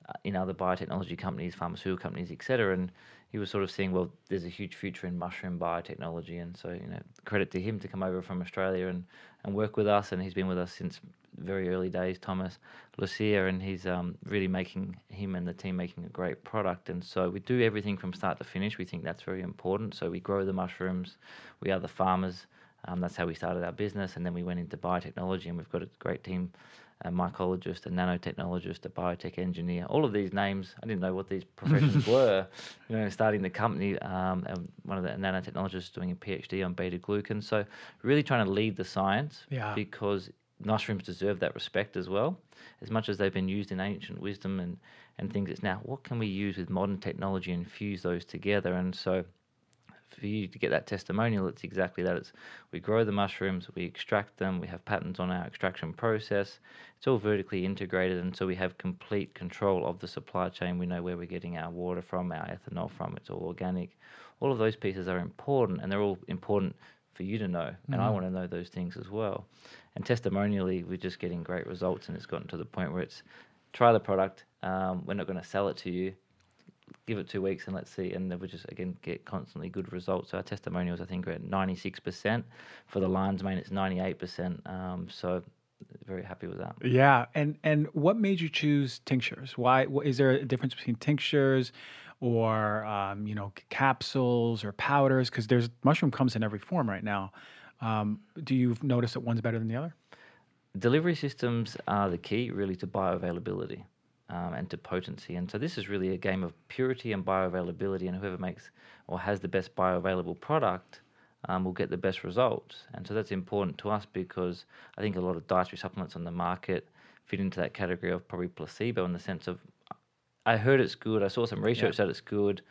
uh, in other biotechnology companies, pharmaceutical companies, etc. And he was sort of seeing, well, there's a huge future in mushroom biotechnology, and so you know, credit to him to come over from Australia and, and work with us. And he's been with us since very early days, Thomas Lucia, and he's um, really making him and the team making a great product. And so we do everything from start to finish. We think that's very important. So we grow the mushrooms. We are the farmers. Um, that's how we started our business, and then we went into biotechnology, and we've got a great team a mycologist, a nanotechnologist, a biotech engineer. All of these names, I didn't know what these professions were. You know, starting the company, um, and one of the nanotechnologists doing a PhD on beta glucan. So, really trying to lead the science Yeah. because mushrooms deserve that respect as well. As much as they've been used in ancient wisdom and, and things, it's now what can we use with modern technology and fuse those together? And so, for you to get that testimonial, it's exactly that. It's we grow the mushrooms, we extract them, we have patents on our extraction process. It's all vertically integrated, and so we have complete control of the supply chain. We know where we're getting our water from, our ethanol from. It's all organic. All of those pieces are important, and they're all important for you to know, and I want to know those things as well. And testimonially, we're just getting great results, and it's gotten to the point where it's try the product. Um, we're not going to sell it to you give it two weeks and let's see. And then we just again get constantly good results. So our testimonials, I think, are at ninety six percent. For the lion's mane, it's ninety eight percent. Um, so very happy with that. Yeah, and and what made you choose tinctures? Why wh- is there a difference between tinctures or um, you know capsules or powders? Because there's mushroom comes in every form right now. Um, do you notice that one's better than the other? Delivery systems are the key, really, to bioavailability um, and to potency. And so this is really a game of purity and bioavailability. And whoever makes or has the best bioavailable product um, will get the best results. And so that's important to us because I think a lot of dietary supplements on the market fit into that category of probably placebo in the sense of I heard it's good. I saw some research that it's good.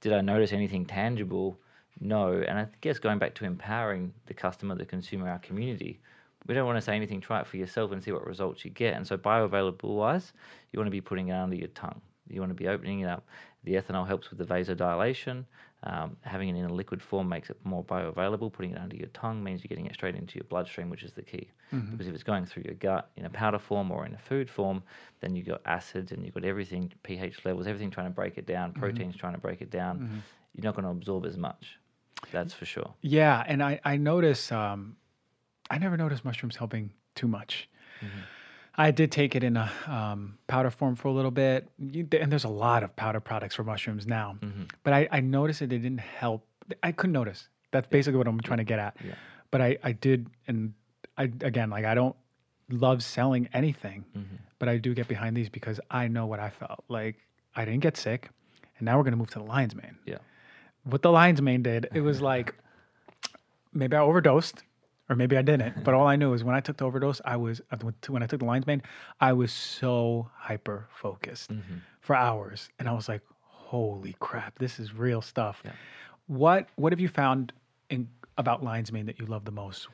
Did I notice anything tangible? No. And I guess going back to empowering the customer, the consumer, our community, we don't want to say anything. Try it for yourself and see what results you get. And so, bioavailable wise, you want to be putting it under your tongue. You want to be opening it up. The ethanol helps with the vasodilation. Um, having it in a liquid form makes it more bioavailable. Putting it under your tongue means you're getting it straight into your bloodstream, which is the key. Because if it's going through your gut in a powder form or in a food form, then you've got acids and you've got everything, pH levels, everything trying to break it down, proteins trying to break it down. You're not going to absorb as much. That's for sure. Yeah, and I I notice um, I never noticed mushrooms helping too much. Mm-hmm. I did take it in a um, powder form for a little bit, you, and there's a lot of powder products for mushrooms now. Mm-hmm. But I, I noticed that it didn't help. I couldn't notice. That's basically what I'm trying to get at. Yeah. But I, I did, and I again, like I don't love selling anything, mm-hmm. but I do get behind these because I know what I felt. Like I didn't get sick, and now we're gonna move to the lion's mane Yeah. what the lion's mane did, it was like maybe I overdosed or maybe I didn't. But all I knew is when I took the overdose, I was uh, when I took the lion's mane, I was so hyper focused for hours, and I was like, "Holy crap, this is real stuff." Yeah. What What have you found in about lion's mane that you love the most?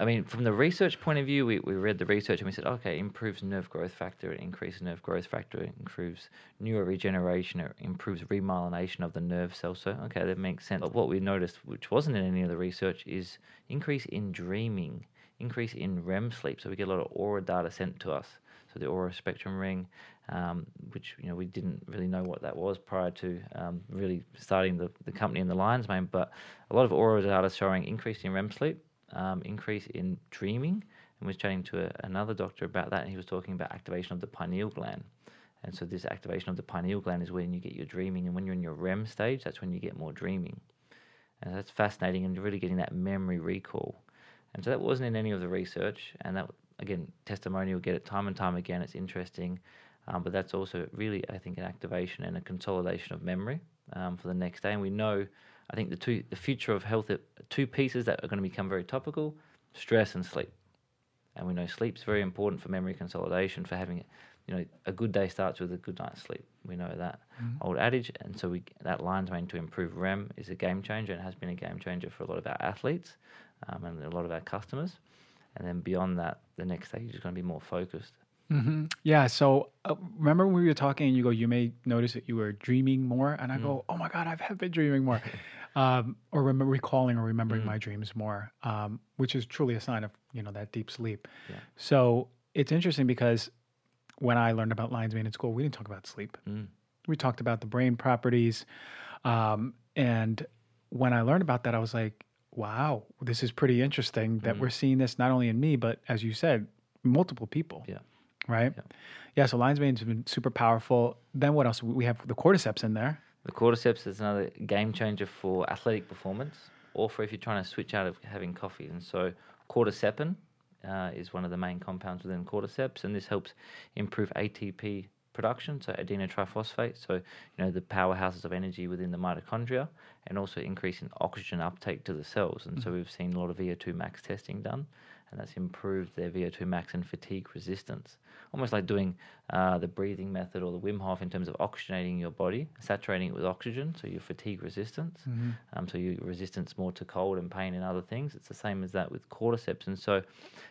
I mean, from the research point of view, we, we read the research and we said, okay, improves nerve growth factor, it increases nerve growth factor, it improves neuroregeneration, it improves remyelination of the nerve cells. So, okay, that makes sense. But what we noticed, which wasn't in any of the research, is increase in dreaming, increase in REM sleep. So we get a lot of Oura data sent to us. so the Oura Spectrum ring, um, which you know we didn't really know what that was prior to um, really starting the, the company in the lion's mane. But a lot of Oura data showing increase in REM sleep, um, increase in dreaming, and was chatting to a, another doctor about that, and he was talking about activation of the pineal gland. And so this activation of the pineal gland is when you get your dreaming, and when you're in your REM stage, that's when you get more dreaming. And that's fascinating, and really getting that memory recall. And so that wasn't in any of the research, and that again, testimonial get it time and time again. It's interesting, um, but that's also really, I think, an activation and a consolidation of memory um, for the next day. And we know, I think, the two, the future of health, two pieces that are going to become very topical: stress and sleep. And we know sleep's very important for memory consolidation, for having, you know, a good day starts with a good night's sleep. We know that mm-hmm. old adage, and so we that lion's mane to improve REM is a game changer, and has been a game changer for a lot of our athletes um, and a lot of our customers. And then beyond that, the next stage is going to be more focused. Mm-hmm. Yeah. So uh, remember when we were talking, and you go, you may notice that you were dreaming more, and I mm. go, oh my god, I have been dreaming more, um, or remember recalling or remembering mm. my dreams more, um, which is truly a sign of you know that deep sleep. Yeah. So it's interesting because when I learned about lion's mane in school, we didn't talk about sleep. Mm. We talked about the brain properties, um, and when I learned about that, I was like, wow, this is pretty interesting that mm. we're seeing this not only in me, but as you said, multiple people. Yeah right? Yeah. yeah so lion's mane has been super powerful. Then what else? We have the cordyceps in there. The cordyceps is another game changer for athletic performance, or for if you're trying to switch out of having coffee. And so cordycepin uh, is one of the main compounds within cordyceps, and this helps improve ATP production, so adenotriphosphate, so you know the powerhouses of energy within the mitochondria, and also increasing oxygen uptake to the cells. And mm-hmm. so we've seen a lot of VO2 max testing done, and that's improved their VO2 max and fatigue resistance. Almost like doing uh, the breathing method or the Wim Hof in terms of oxygenating your body, saturating it with oxygen, so your fatigue resistance, mm-hmm. um, so your resistance more to cold and pain and other things. It's the same as that with cordyceps. And so,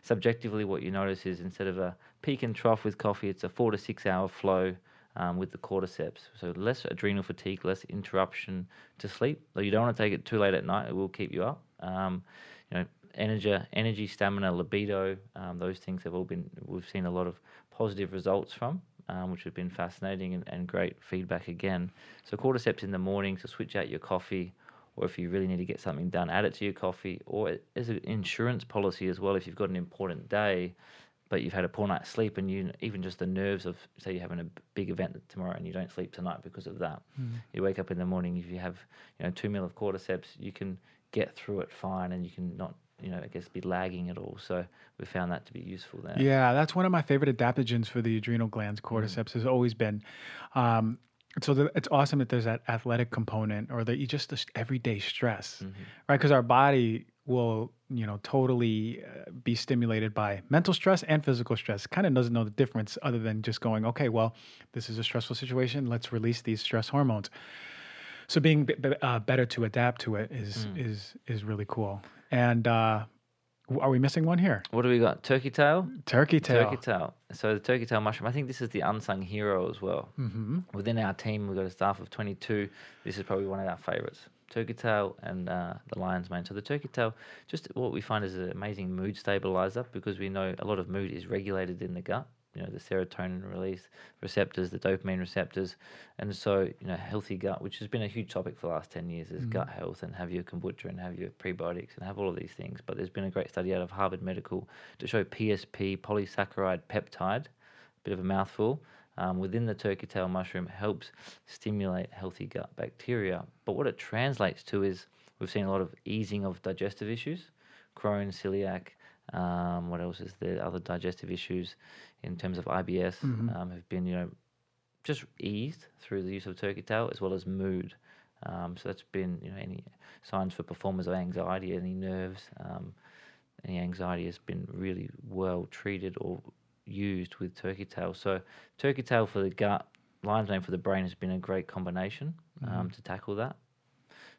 subjectively, what you notice is instead of a peak and trough with coffee, it's a four to six hour flow. Um, with the cordyceps. So less adrenal fatigue, less interruption to sleep. Though you don't want to take it too late at night; it will keep you up. Um, you know, energy, energy, stamina, libido. Um, those things have all been. We've seen a lot of positive results from, um, which have been fascinating and, and great feedback again. So cordyceps in the morning to switch out your coffee, or if you really need to get something done, add it to your coffee, or as an insurance policy as well. If you've got an important day, but you've had a poor night's sleep, and you even just the nerves of say you're having a big event tomorrow and you don't sleep tonight because of that. Mm. You wake up in the morning. If you have you know two mil of cordyceps, you can get through it fine, and you can not you know, I guess be lagging at all. So we found that to be useful there. Yeah, that's one of my favorite adaptogens for the adrenal glands. Mm. Cordyceps mm. has always been. Um, so the, it's awesome that there's that athletic component or that you just the everyday stress, mm-hmm. right? Because our body will, you know, totally uh, be stimulated by mental stress and physical stress. Kind of doesn't know the difference other than just going, okay, well, this is a stressful situation. Let's release these stress hormones. So being b- b- uh, better to adapt to it is mm. is is really cool. And uh, are we missing one here? What do we got? Turkey tail? Turkey tail. Turkey tail. So the turkey tail mushroom, I think this is the unsung hero as well. Mm-hmm. Within our team, we've got a staff of 22. This is probably one of our favorites. Turkey tail and uh, the lion's mane. So the turkey tail, just what we find is an amazing mood stabilizer because we know a lot of mood is regulated in the gut you know the serotonin release receptors, the dopamine receptors, and so you know healthy gut, which has been a huge topic for the last ten years, is mm-hmm. gut health and have your kombucha and have your prebiotics and have all of these things. But there's been a great study out of Harvard Medical to show PSP polysaccharide peptide, a bit of a mouthful. Um, within the turkey tail mushroom helps stimulate healthy gut bacteria. But what it translates to is we've seen a lot of easing of digestive issues, Crohn's, celiac, um, what else is there? Other digestive issues in terms of IBS mm-hmm. um, have been, you know, just eased through the use of turkey tail as well as mood. Um, so that's been, you know, any signs for performers of anxiety, any nerves, um, any anxiety has been really well treated or used with turkey tail. So turkey tail for the gut, lion's mane for the brain has been a great combination um, mm-hmm. to tackle that.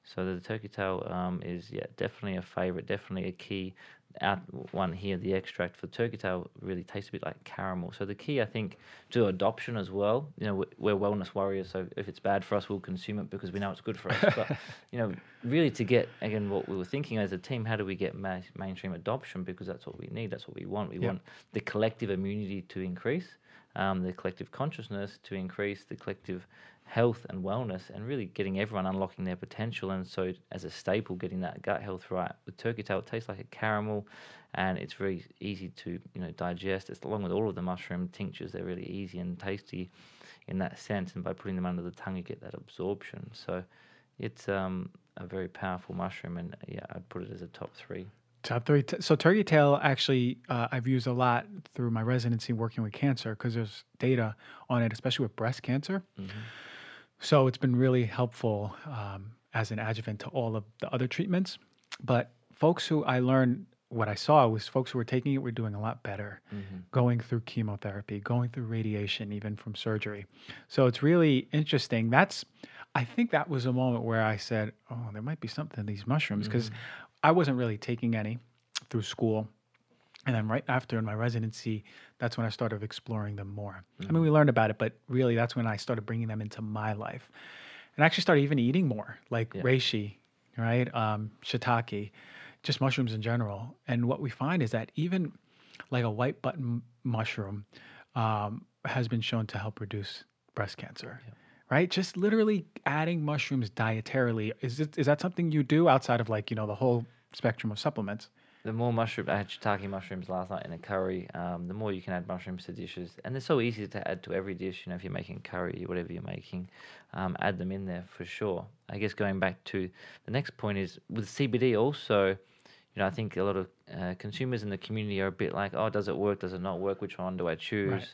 So the turkey tail um, is yeah definitely a favorite, definitely a key our one here, the extract for turkey tail really tastes a bit like caramel. So the key, I think, to adoption as well. You know, we're wellness warriors, so if it's bad for us, we'll consume it because we know it's good for us. but you know, really to get again what we were thinking as a team, how do we get mainstream adoption? Because that's what we need. That's what we want. We want the collective immunity to increase. um, the collective consciousness to increase the collective health and wellness and really getting everyone unlocking their potential. And so, as a staple, getting that gut health right. With turkey tail, it tastes like a caramel and it's very easy to you know digest. It's along with all of the mushroom tinctures, they're really easy and tasty in that sense. And by putting them under the tongue, you get that absorption. So it's um, a very powerful mushroom, and yeah, I'd put it as a top three. Top three. So turkey tail actually, uh, I've used a lot through my residency working with cancer because there's data on it, especially with breast cancer. Mm-hmm. So it's been really helpful um, as an adjuvant to all of the other treatments. But folks who I learned what I saw was folks who were taking it were doing a lot better, mm-hmm. going through chemotherapy, going through radiation, even from surgery. So it's really interesting. That's, I think that was a moment where I said, oh, there might be something in these mushrooms because mm-hmm. I wasn't really taking any through school. And then right after in my residency, that's when I started exploring them more. Mm-hmm. I mean, we mm-hmm. learned about it, but really that's when I started bringing them into my life. And I actually started even eating more, like yeah. reishi, right? Um, shiitake just mushrooms in general. And what we find is that even like a white button mushroom um, has been shown to help reduce breast cancer. Right, just literally adding mushrooms dietarily is it, is that something you do outside of like you know the whole spectrum of supplements? The more mushroom, I had shiitake mushrooms last night in a curry. Um, the more you can add mushrooms to dishes, and they're so easy to add to every dish. You know, if you're making curry, whatever you're making, um, add them in there for sure. I guess going back to the next point is with CBD also you know, I think a lot of uh, consumers in the community are a bit like, oh, does it work? Does it not work? Which one do I choose? Right.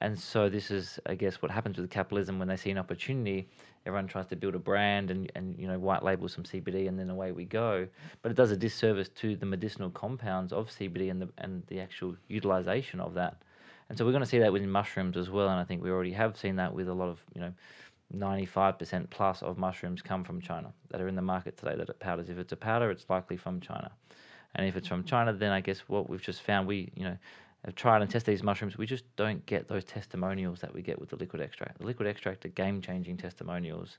And so this is, I guess, what happens with capitalism when they see an opportunity. Everyone tries to build a brand and, and you know white label some CBD and then away we go. But it does a disservice to the medicinal compounds of CBD and the and the actual utilization of that. And so we're going to see that within mushrooms as well. And I think we already have seen that with a lot of you know 95% plus of mushrooms come from China that are in the market today that are powders. If it's a powder, it's likely from China. And if it's from China, then I guess what we've just found, we, you know, have tried and tested these mushrooms, we just don't get those testimonials that we get with the liquid extract. The liquid extract are game changing testimonials.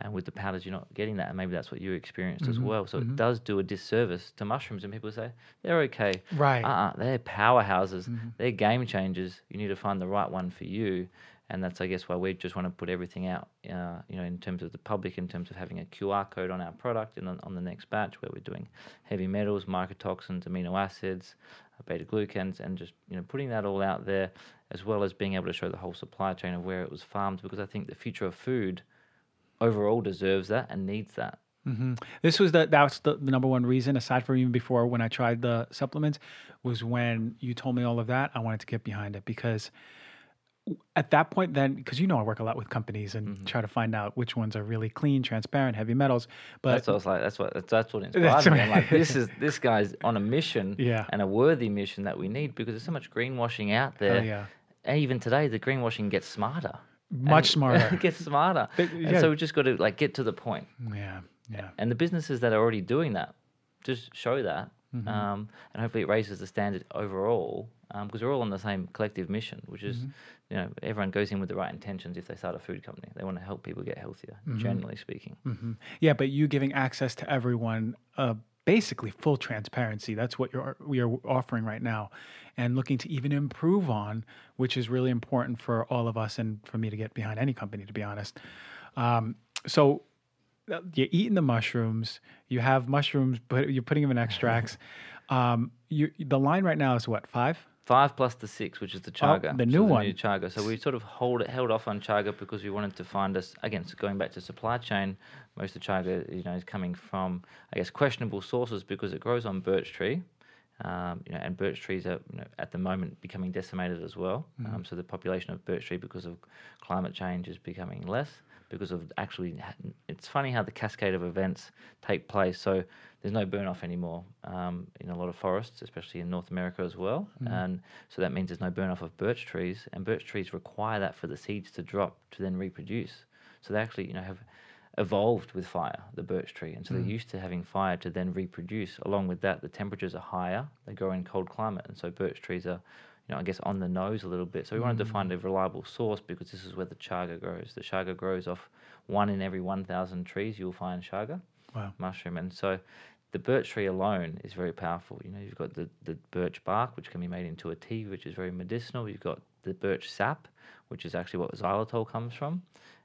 And with the powders, you're not getting that. And maybe that's what you experienced mm-hmm. as well. So mm-hmm. it does do a disservice to mushrooms. And people say, they're okay. Right. Uh-uh, they're powerhouses. Mm-hmm. They're game changers. You need to find the right one for you and that's I guess why we just want to put everything out, uh, you know, in terms of the public, in terms of having a QR code on our product, and on the next batch where we're doing heavy metals, mycotoxins, amino acids, beta glucans, and just you know putting that all out there, as well as being able to show the whole supply chain of where it was farmed, because I think the future of food overall deserves that and needs that. Mm-hmm. This was the that was the, the, number one reason, aside from even before when I tried the supplements, was when you told me all of that. I wanted to get behind it because at that point then because you know i work a lot with companies and mm-hmm. try to find out which ones are really clean transparent heavy metals but that's what I was like that's what that's what inspired that's me. I'm like this is this guy's on a mission yeah. and a worthy mission that we need because there's so much greenwashing out there. oh, yeah. and even today the greenwashing gets smarter. Much smarter. it gets smarter. But, yeah. and so we just got to like get to the point. Yeah yeah. And the businesses that are already doing that just show that mm-hmm. um, and hopefully it raises the standard overall because um, we're all on the same collective mission, which is, mm-hmm. you know, everyone goes in with the right intentions if they start a food company. They want to help people get healthier, mm-hmm. generally speaking. Mm-hmm. Yeah, but you giving access to everyone, uh, basically full transparency. That's what you're we are offering right now, and looking to even improve on, which is really important for all of us and for me to get behind any company, to be honest. Um, so you're eating the mushrooms. You have mushrooms, but you're putting them in extracts. um, you, the line right now is what five? Five plus the six, which is the chaga. Oh, the new one. The new chaga. So we sort of hold it held off on chaga because we wanted to find us again. So going back to supply chain, most of chaga, you know, is coming from I guess questionable sources because it grows on birch tree. Um, you know, and birch trees are you know, at the moment becoming decimated as well. Mm-hmm. Um, so the population of birch tree, because of climate change, is becoming less because of actually. It's funny how the cascade of events take place. So there's no burn off anymore um, in a lot of forests, especially in North America as well. Mm. And so that means there's no burn off of birch trees, and birch trees require that for the seeds to drop to then reproduce. So they actually, you know, have evolved with fire, the birch tree, and so mm. they're used to having fire to then reproduce. Along with that, the temperatures are higher; they grow in cold climate, and so birch trees are you know, I guess on the nose a little bit. So we wanted to find mm. a reliable source because this is where the chaga grows. The chaga grows off one in every 1,000 trees. You'll find chaga wow. mushroom, and so the birch tree alone is very powerful. You know, you've got the, the birch bark, which can be made into a tea, which is very medicinal. You've got the birch sap, which is actually what xylitol comes from.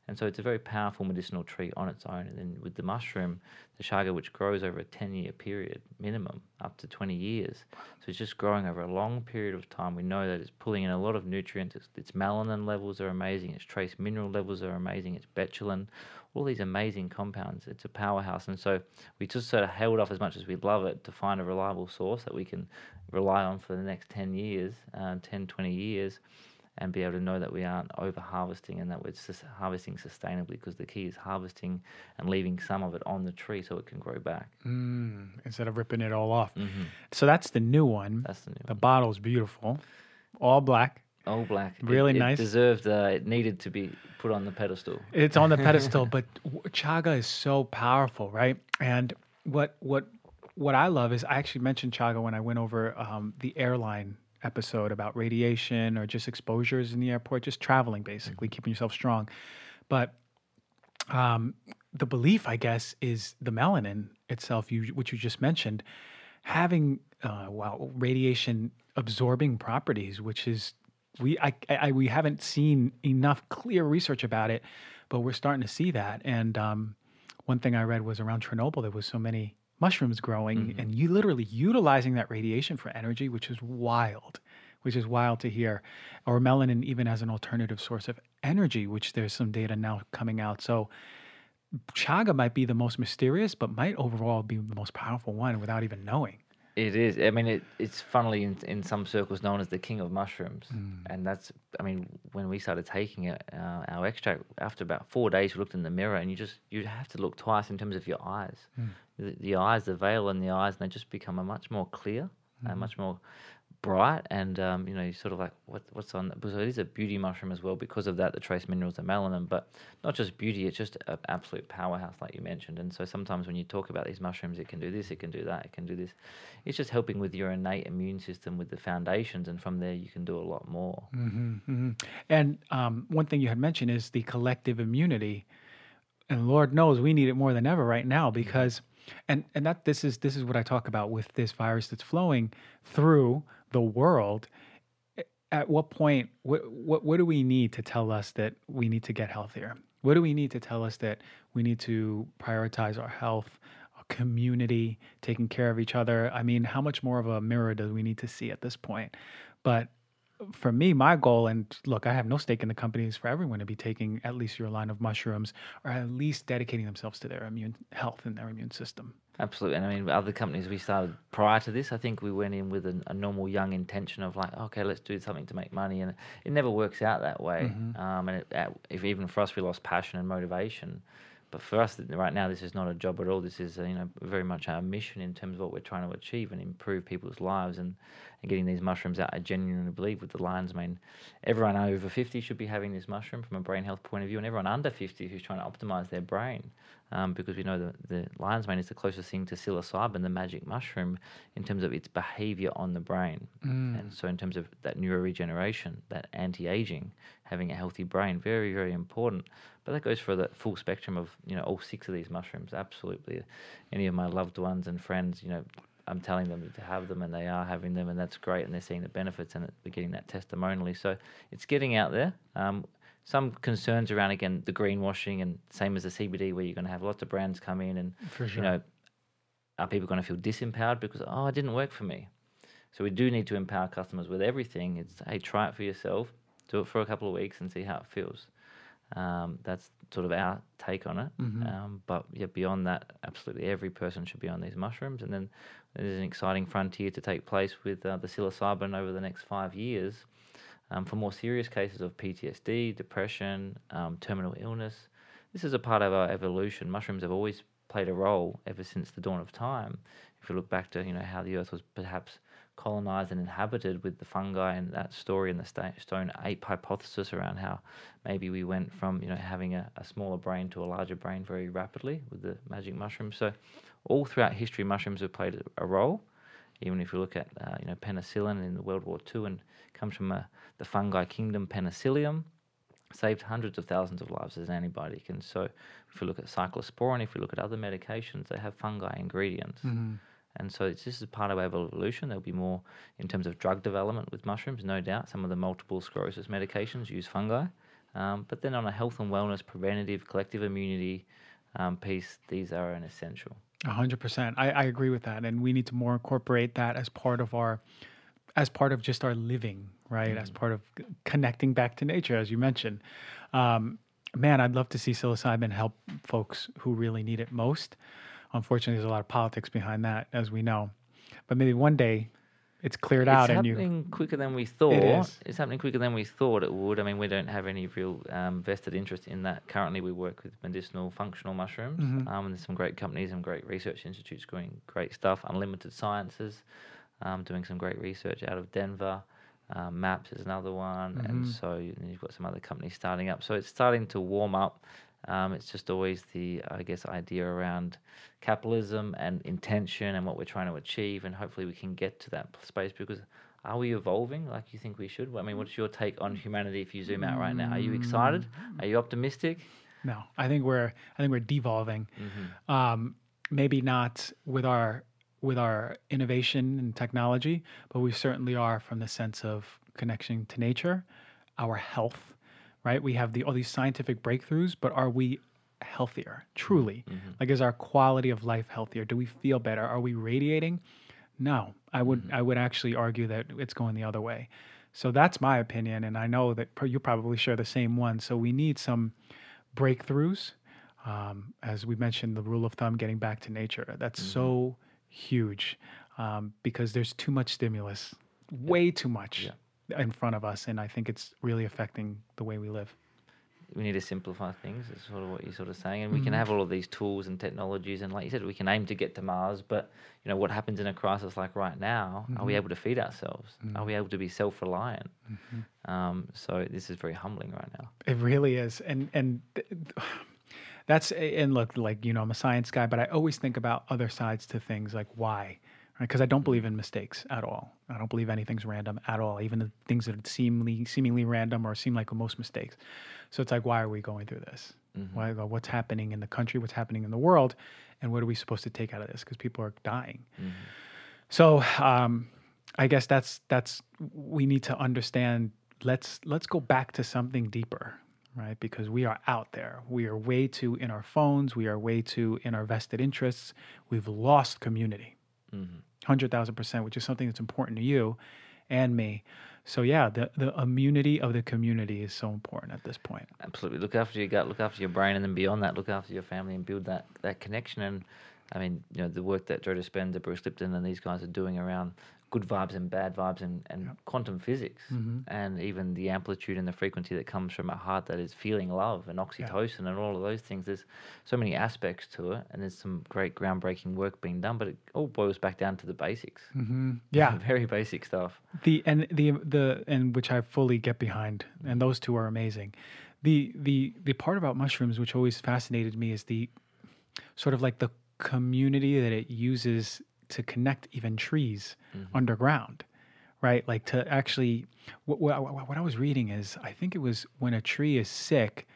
And so it's a very powerful medicinal tree on its own. And then with the mushroom, the chaga, which grows over a 10 year period minimum, up to 20 years. So it's just growing over a long period of time. We know that it's pulling in a lot of nutrients. Its, its melanin levels are amazing. Its trace mineral levels are amazing. Its betulin, all these amazing compounds. It's a powerhouse. And so we just sort of held off as much as we'd love it to find a reliable source that we can rely on for the next 10 years, uh, 10, 20 years and be able to know that we aren't over harvesting and that we're sus- harvesting sustainably because the key is harvesting and leaving some of it on the tree so it can grow back. Mm, instead of ripping it all off. Mm-hmm. So that's the new one. That's the new the one. bottle's beautiful, all black. All black. Really it, nice. deserved, uh, it needed to be put on the pedestal. It's on the pedestal, but chaga is so powerful, right? And what what what I love is I actually mentioned chaga when I went over um, the airline episode about radiation or just exposures in the airport, just traveling basically, keeping yourself strong. But um, the belief, I guess, is the melanin itself, you, which you just mentioned, having uh, well radiation absorbing properties, which is we I, I we haven't seen enough clear research about it, but we're starting to see that. And um, one thing I read was around Chernobyl, there was so many mushrooms growing, and you literally utilizing that radiation for energy, which is wild, which is wild to hear. Or melanin even as an alternative source of energy, which there's some data now coming out. So chaga might be the most mysterious, but might overall be the most powerful one without even knowing. It is. I mean, it, it's funnily in, in some circles known as the king of mushrooms, Mm. and that's. I mean, when we started taking it, uh, our extract after about four days, we looked in the mirror, and you just you have to look twice in terms of your eyes. Mm. The, the eyes, the veil in the eyes, and they just become a much more clear Mm-hmm. and much more bright, and um, you know, you sort of like what what's on. So it is a beauty mushroom as well, because of that, the trace minerals, and melanin, but not just beauty. It's just an absolute powerhouse, like you mentioned. And so sometimes when you talk about these mushrooms, it can do this, it can do that, it can do this. It's just helping with your innate immune system, with the foundations, and from there you can do a lot more. hmm hmm And um, one thing you had mentioned is the collective immunity, and Lord knows we need it more than ever right now because, and and that this is this is what I talk about with this virus that's flowing through the world. At what point, what what what do we need to tell us that we need to get healthier? What do we need to tell us that we need to prioritize our health, our community, taking care of each other? I mean, how much more of a mirror do we need to see at this point? But for me, my goal, and look, I have no stake in the company, is for everyone to be taking at least your line of mushrooms or at least dedicating themselves to their immune health and their immune system. Absolutely. And I mean, other companies we started prior to this, I think we went in with a, a normal young intention of like, okay, let's do something to make money. And it never works out that way. Um, and it, if even for us, we lost passion and motivation. But for us, right now, this is not a job at all. This is, you know, very much our mission in terms of what we're trying to achieve and improve people's lives and, and getting these mushrooms out. I genuinely believe with the lion's mane, everyone over 50 should be having this mushroom from a brain health point of view, and everyone under 50 who's trying to optimize their brain. Um, because we know that the lion's mane is the closest thing to psilocybin, the magic mushroom, in terms of its behavior on the brain. And so, in terms of that neuroregeneration, that anti aging, having a healthy brain, very, very important. But that goes for the full spectrum of you know all six of these mushrooms. Absolutely, any of my loved ones and friends, you know, I'm telling them to have them, and they are having them, and that's great, and they're seeing the benefits, and we're getting that testimonially. So it's getting out there. Um, some concerns around again the greenwashing, and same as the CBD, where you're going to have lots of brands come in, and For you know, are people going to feel disempowered because oh, it didn't work for me? So we do need to empower customers with everything. It's hey, try it for yourself, do it for a couple of weeks, and see how it feels. Um, that's sort of our take on it. Um, but yeah, beyond that, absolutely every person should be on these mushrooms. And then there's an exciting frontier to take place with uh, the psilocybin over the next five years um, for more serious cases of PTSD, depression, um, terminal illness. This is a part of our evolution. Mushrooms have always played a role ever since the dawn of time. If you look back to you know how the Earth was perhaps colonized and inhabited with the fungi and that story and the stone ape hypothesis around how maybe we went from you know having a, a smaller brain to a larger brain very rapidly with the magic mushroom. So all throughout history, mushrooms have played a- a role. Even if you look at uh, you know penicillin in World War II and comes from uh, the fungi kingdom Penicillium, saved hundreds of thousands of lives as an antibiotic. And so, if we look at cyclosporin, if we look at other medications, they have fungi ingredients. Mm-hmm. And so, it's, this is part of evolution. There'll be more in terms of drug development with mushrooms, no doubt. Some of the multiple sclerosis medications use fungi. Um, but then, on a health and wellness, preventative, collective immunity um, piece, these are an essential. Hundred percent. I, I agree with that, and we need to more incorporate that as part of our, as part of just our living, right? As part of connecting back to nature, as you mentioned. Um, man, I'd love to see psilocybin help folks who really need it most. Unfortunately, there's a lot of politics behind that, as we know. But maybe one day, it's cleared out, it's and you. happening quicker than we thought. is. It's happening quicker than we thought it would. I mean, we don't have any real um, vested interest in that. Currently, we work with medicinal functional mushrooms, Mhm. um, and there's some great companies and great research institutes doing great stuff. Unlimited Sciences, um, doing some great research out of Denver. Um, Maps is another one, and Mhm. so you've got some other companies starting up. So it's starting to warm up. Um, it's just always the, I guess, idea around capitalism and intention and what we're trying to achieve, and hopefully we can get to that space because are we evolving like you think we should? I mean, what's your take on humanity if you zoom out right now? Are you excited? Are you optimistic? No, I think we're I think we're devolving. Mm-hmm. Um, maybe not with our with our innovation and technology, but we certainly are from the sense of connection to nature, our health, right? We have the all these scientific breakthroughs, but are we healthier truly? Mm-hmm. Like is our quality of life healthier? Do we feel better? Are we radiating? No, I would I would actually argue that it's going the other way. So that's my opinion, and I know that you probably share the same one. So we need some breakthroughs. Um, as we mentioned, the rule of thumb, getting back to nature. That's so huge um, because there's too much stimulus, way too much in front of us, and I think it's really affecting the way we live. we need to simplify things. Is sort of what you're sort of saying, and we Mm-hmm. can have all of these tools and technologies, and like you said, we can aim to get to Mars. But you know, what happens in a crisis like right now? Are Mm-hmm. we able to feed ourselves? Are we able to be self-reliant? Mm-hmm. Um, so this is very humbling right now. It really is, and and th- that's and look, like you know, I'm a science guy, but I always think about other sides to things, like why, right? Because I don't believe in mistakes at all. I don't believe anything's random at all, even the things that seemingly seemingly random or seem like most mistakes. So it's like, why are we going through this? Why? What's happening in the country? What's happening in the world? And what are we supposed to take out of this? Because people are dying. So um, I guess that's that's we need to understand. Let's let's go back to something deeper, right? Because we are out there. We are way too in our phones. We are way too in our vested interests. We've lost community, Mm-hmm. thousand percent, which is something that's important to you and me. So yeah, the the immunity of the community is so important at this point. Absolutely. Look after your gut, look after your brain, and then beyond that, look after your family and build that, that connection. And I mean, you know, the work that Joe Dispenza, Bruce Lipton, and these guys are doing around good vibes and bad vibes and, and quantum physics mm-hmm. and even the amplitude and the frequency that comes from a heart that is feeling love and oxytocin and all of those things. There's so many aspects to it, and there's some great groundbreaking work being done, but it all boils back down to the basics. Mm-hmm. Yeah, Very basic stuff. the and the the and which I fully get behind, and those two are amazing. The the the part about mushrooms which always fascinated me is the sort of like the community that it uses to connect even trees mm-hmm. underground, right? Like to actually what, what what I was reading is I think it was when a tree is sick,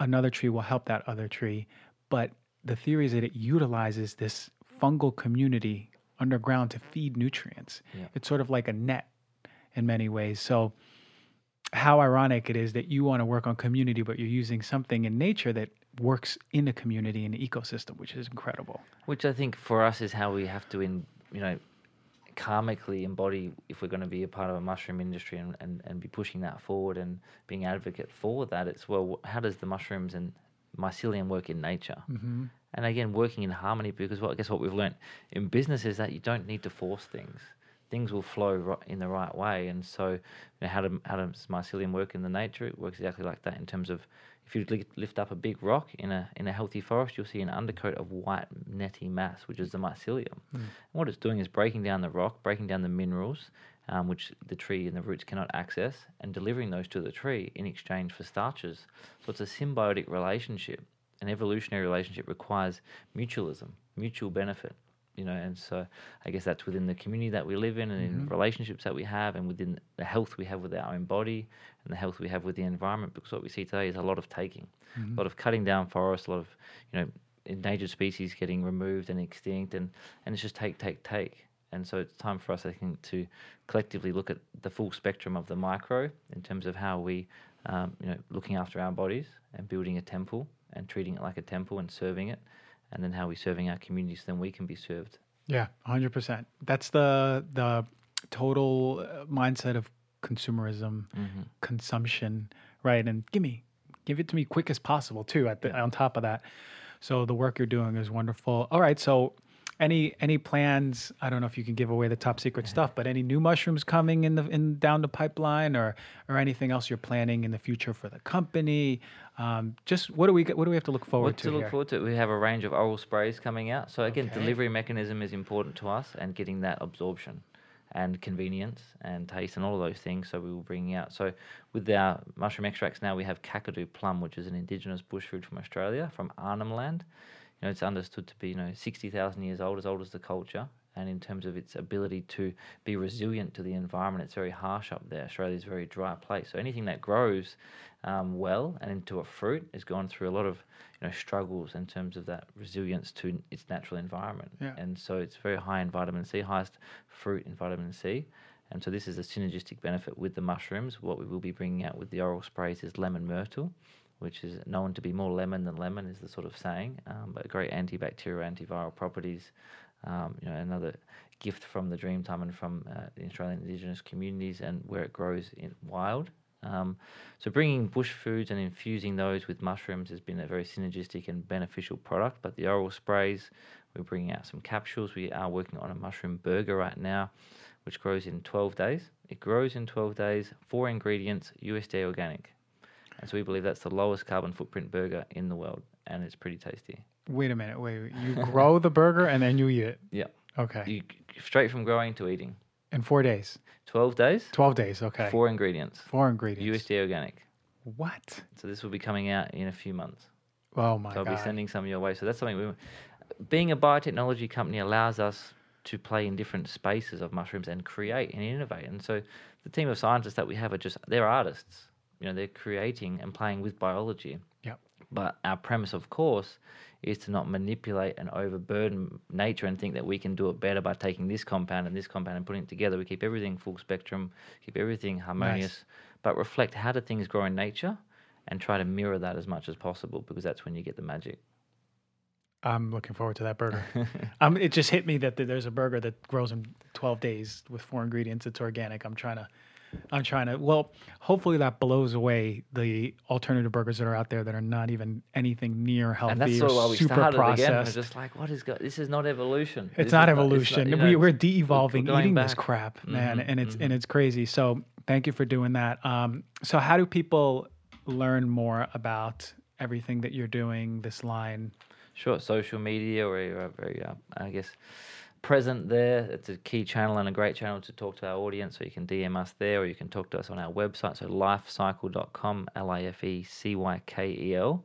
another tree will help that other tree, but the theory is that it utilizes this fungal community underground to feed nutrients. Yeah. It's sort of like a net in many ways. So how ironic it is that you want to work on community, but you're using something in nature that works in a community and ecosystem, which is incredible. Which I think for us is how we have to, in you know, karmically embody if we're going to be a part of a mushroom industry and, and, and be pushing that forward and being advocate for that. It's well, how does the mushrooms and mycelium work in nature? Mm-hmm. And again, working in harmony because what I guess what we've learned in business is that you don't need to force things. Things will flow in the right way, and so you know, how, do, how does mycelium work in the nature? It works exactly like that in terms of if you lift up a big rock in a in a healthy forest, you'll see an undercoat of white netty mass, which is the mycelium. And what it's doing is breaking down the rock, breaking down the minerals, um, which the tree and the roots cannot access, and delivering those to the tree in exchange for starches. So it's a symbiotic relationship. An evolutionary relationship requires mutualism, mutual benefit. You know, and so I guess that's within the community that we live in and Mm-hmm. in relationships that we have and within the health we have with our own body and the health we have with the environment because what we see today is a lot of taking, Mm-hmm. a lot of cutting down forests, a lot of, you know, endangered species getting removed and extinct and, and it's just take, take, take. And so it's time for us, I think, to collectively look at the full spectrum of the micro in terms of how we, um, you know, looking after our bodies and building a temple and treating it like a temple and serving it, and then how we're serving our communities, then we can be served. Yeah, hundred percent. That's the the total uh, mindset of consumerism, consumption, right? And give me, give it to me quick as possible too. At the, on top of that, so the work you're doing is wonderful. All right, so any any plans? I don't know if you can give away the top secret stuff, but any new mushrooms coming in the in down the pipeline, or or anything else you're planning in the future for the company? Um, just what do we what do we have to look forward What to to look forward to? We have a range of oral sprays coming out. So again, Okay. delivery mechanism is important to us, and getting that absorption, and convenience, and taste, and all of those things. So we will bring out. So with our mushroom extracts now, we have Kakadu plum, which is an indigenous bush fruit from Australia, from Arnhem Land. You know, it's understood to be you know sixty thousand years old, as old as the culture. And in terms of its ability to be resilient to the environment, it's very harsh up there. Australia is a very dry place, so anything that grows um, well and into a fruit has gone through a lot of you know struggles in terms of that resilience to its natural environment. Yeah. And so it's very high in vitamin C, highest fruit in vitamin C. And so this is a synergistic benefit with the mushrooms. What we will be bringing out with the oral sprays is lemon myrtle, which is known to be more lemon than lemon, is the sort of saying. Um, but great antibacterial, antiviral properties. Um, you know, another gift from the Dreamtime and from uh, the Australian Indigenous communities and where it grows in wild. Um, so bringing bush foods and infusing those with mushrooms has been a very synergistic and beneficial product. But the oral sprays, we're bringing out some capsules. We are working on a mushroom burger right now, which grows in 12 days. It grows in 12 days, four ingredients, USDA organic. And so we believe that's the lowest carbon footprint burger in the world, and it's pretty tasty. Wait a minute. Wait, you grow the burger and then you eat it. Yeah, Okay. you straight from growing to eating. In four days. 12 days, 12 days. Okay. four ingredients, Four ingredients. USDA organic. What? So this will be coming out in a few months. Oh my god. So I'll God. be sending some of your way. So that's something we. Being a biotechnology company allows us to play in different spaces of mushrooms and create and innovate. And so the team of scientists that we have are just they're artists. You know, they're creating and playing with biology. Yep. But our premise, of course, is to not manipulate and overburden nature and think that we can do it better by taking this compound and this compound and putting it together. We keep everything full spectrum, keep everything harmonious, but reflect how do things grow in nature and try to mirror that as much as possible because that's when you get the magic. I'm looking forward to that burger. um, it just hit me that there's a burger that grows in 12 days with four ingredients. It's organic. I'm trying to, I'm trying to. Well, hopefully that blows away the alternative burgers that are out there that are not even anything near healthy and that's or sort of why we super processed. again. We're just like, what is go- this? Is not evolution. It's This not evolution. you know, we, we're de-evolving eating this crap, man, Mhm, and it's and it's crazy. So thank you for doing that. Um, so how do people learn more about everything that you're doing? This line. Sure, social media or you're very, uh, I guess, present there. It's a key channel and a great channel to talk to our audience. So you can DM us there or you can talk to us on our website. So lifecykel.com, L I F E C Y K E L.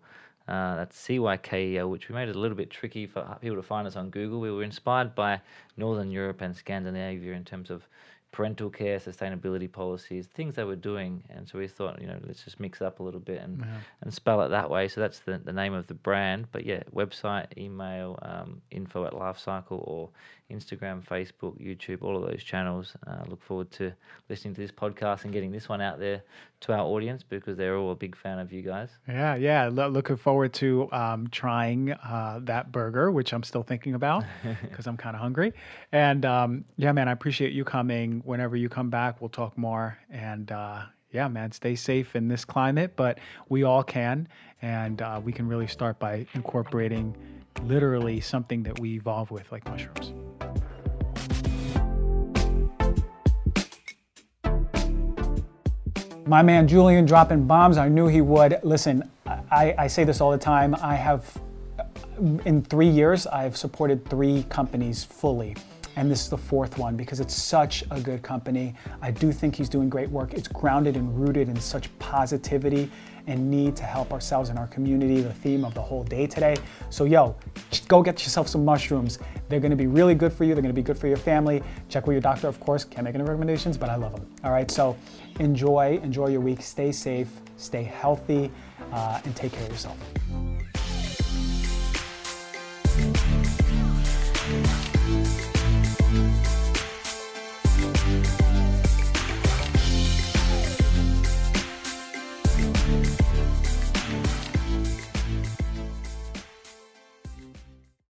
Uh, that's C Y K E L, which we made it a little bit tricky for people to find us on Google. We were inspired by Northern Europe and Scandinavia in terms of parental care, sustainability policies, things they were doing. And so we thought, you know, let's just mix it up a little bit and, and spell it that way. So that's the, the name of the brand. But yeah, website, email, um, info at Life Cykel or Instagram, Facebook, YouTube, all of those channels. Uh, look forward to listening to this podcast and getting this one out there to our audience because they're all a big fan of you guys. Yeah, yeah. Lo- looking forward to um, trying uh, that burger, which I'm still thinking about because I'm kind of hungry. And um, yeah, man, I appreciate you coming. Whenever you come back, we'll talk more. And uh, yeah, man, stay safe in this climate, but we all can. And uh, we can really start by incorporating literally something that we evolve with, like mushrooms. My man Julian dropping bombs. I knew he would. Listen, I, I say this all the time. I have, in three years, I've supported three companies fully. And this is the fourth one because it's such a good company. I do think he's doing great work. It's grounded and rooted in such positivity and need to help ourselves and our community, the theme of the whole day today. So, yo, go get yourself some mushrooms. They're gonna be really good for you, they're gonna be good for your family. Check with your doctor, of course. Can't make any recommendations, but I love them. All right, so enjoy, enjoy your week. Stay safe, stay healthy, uh, and take care of yourself.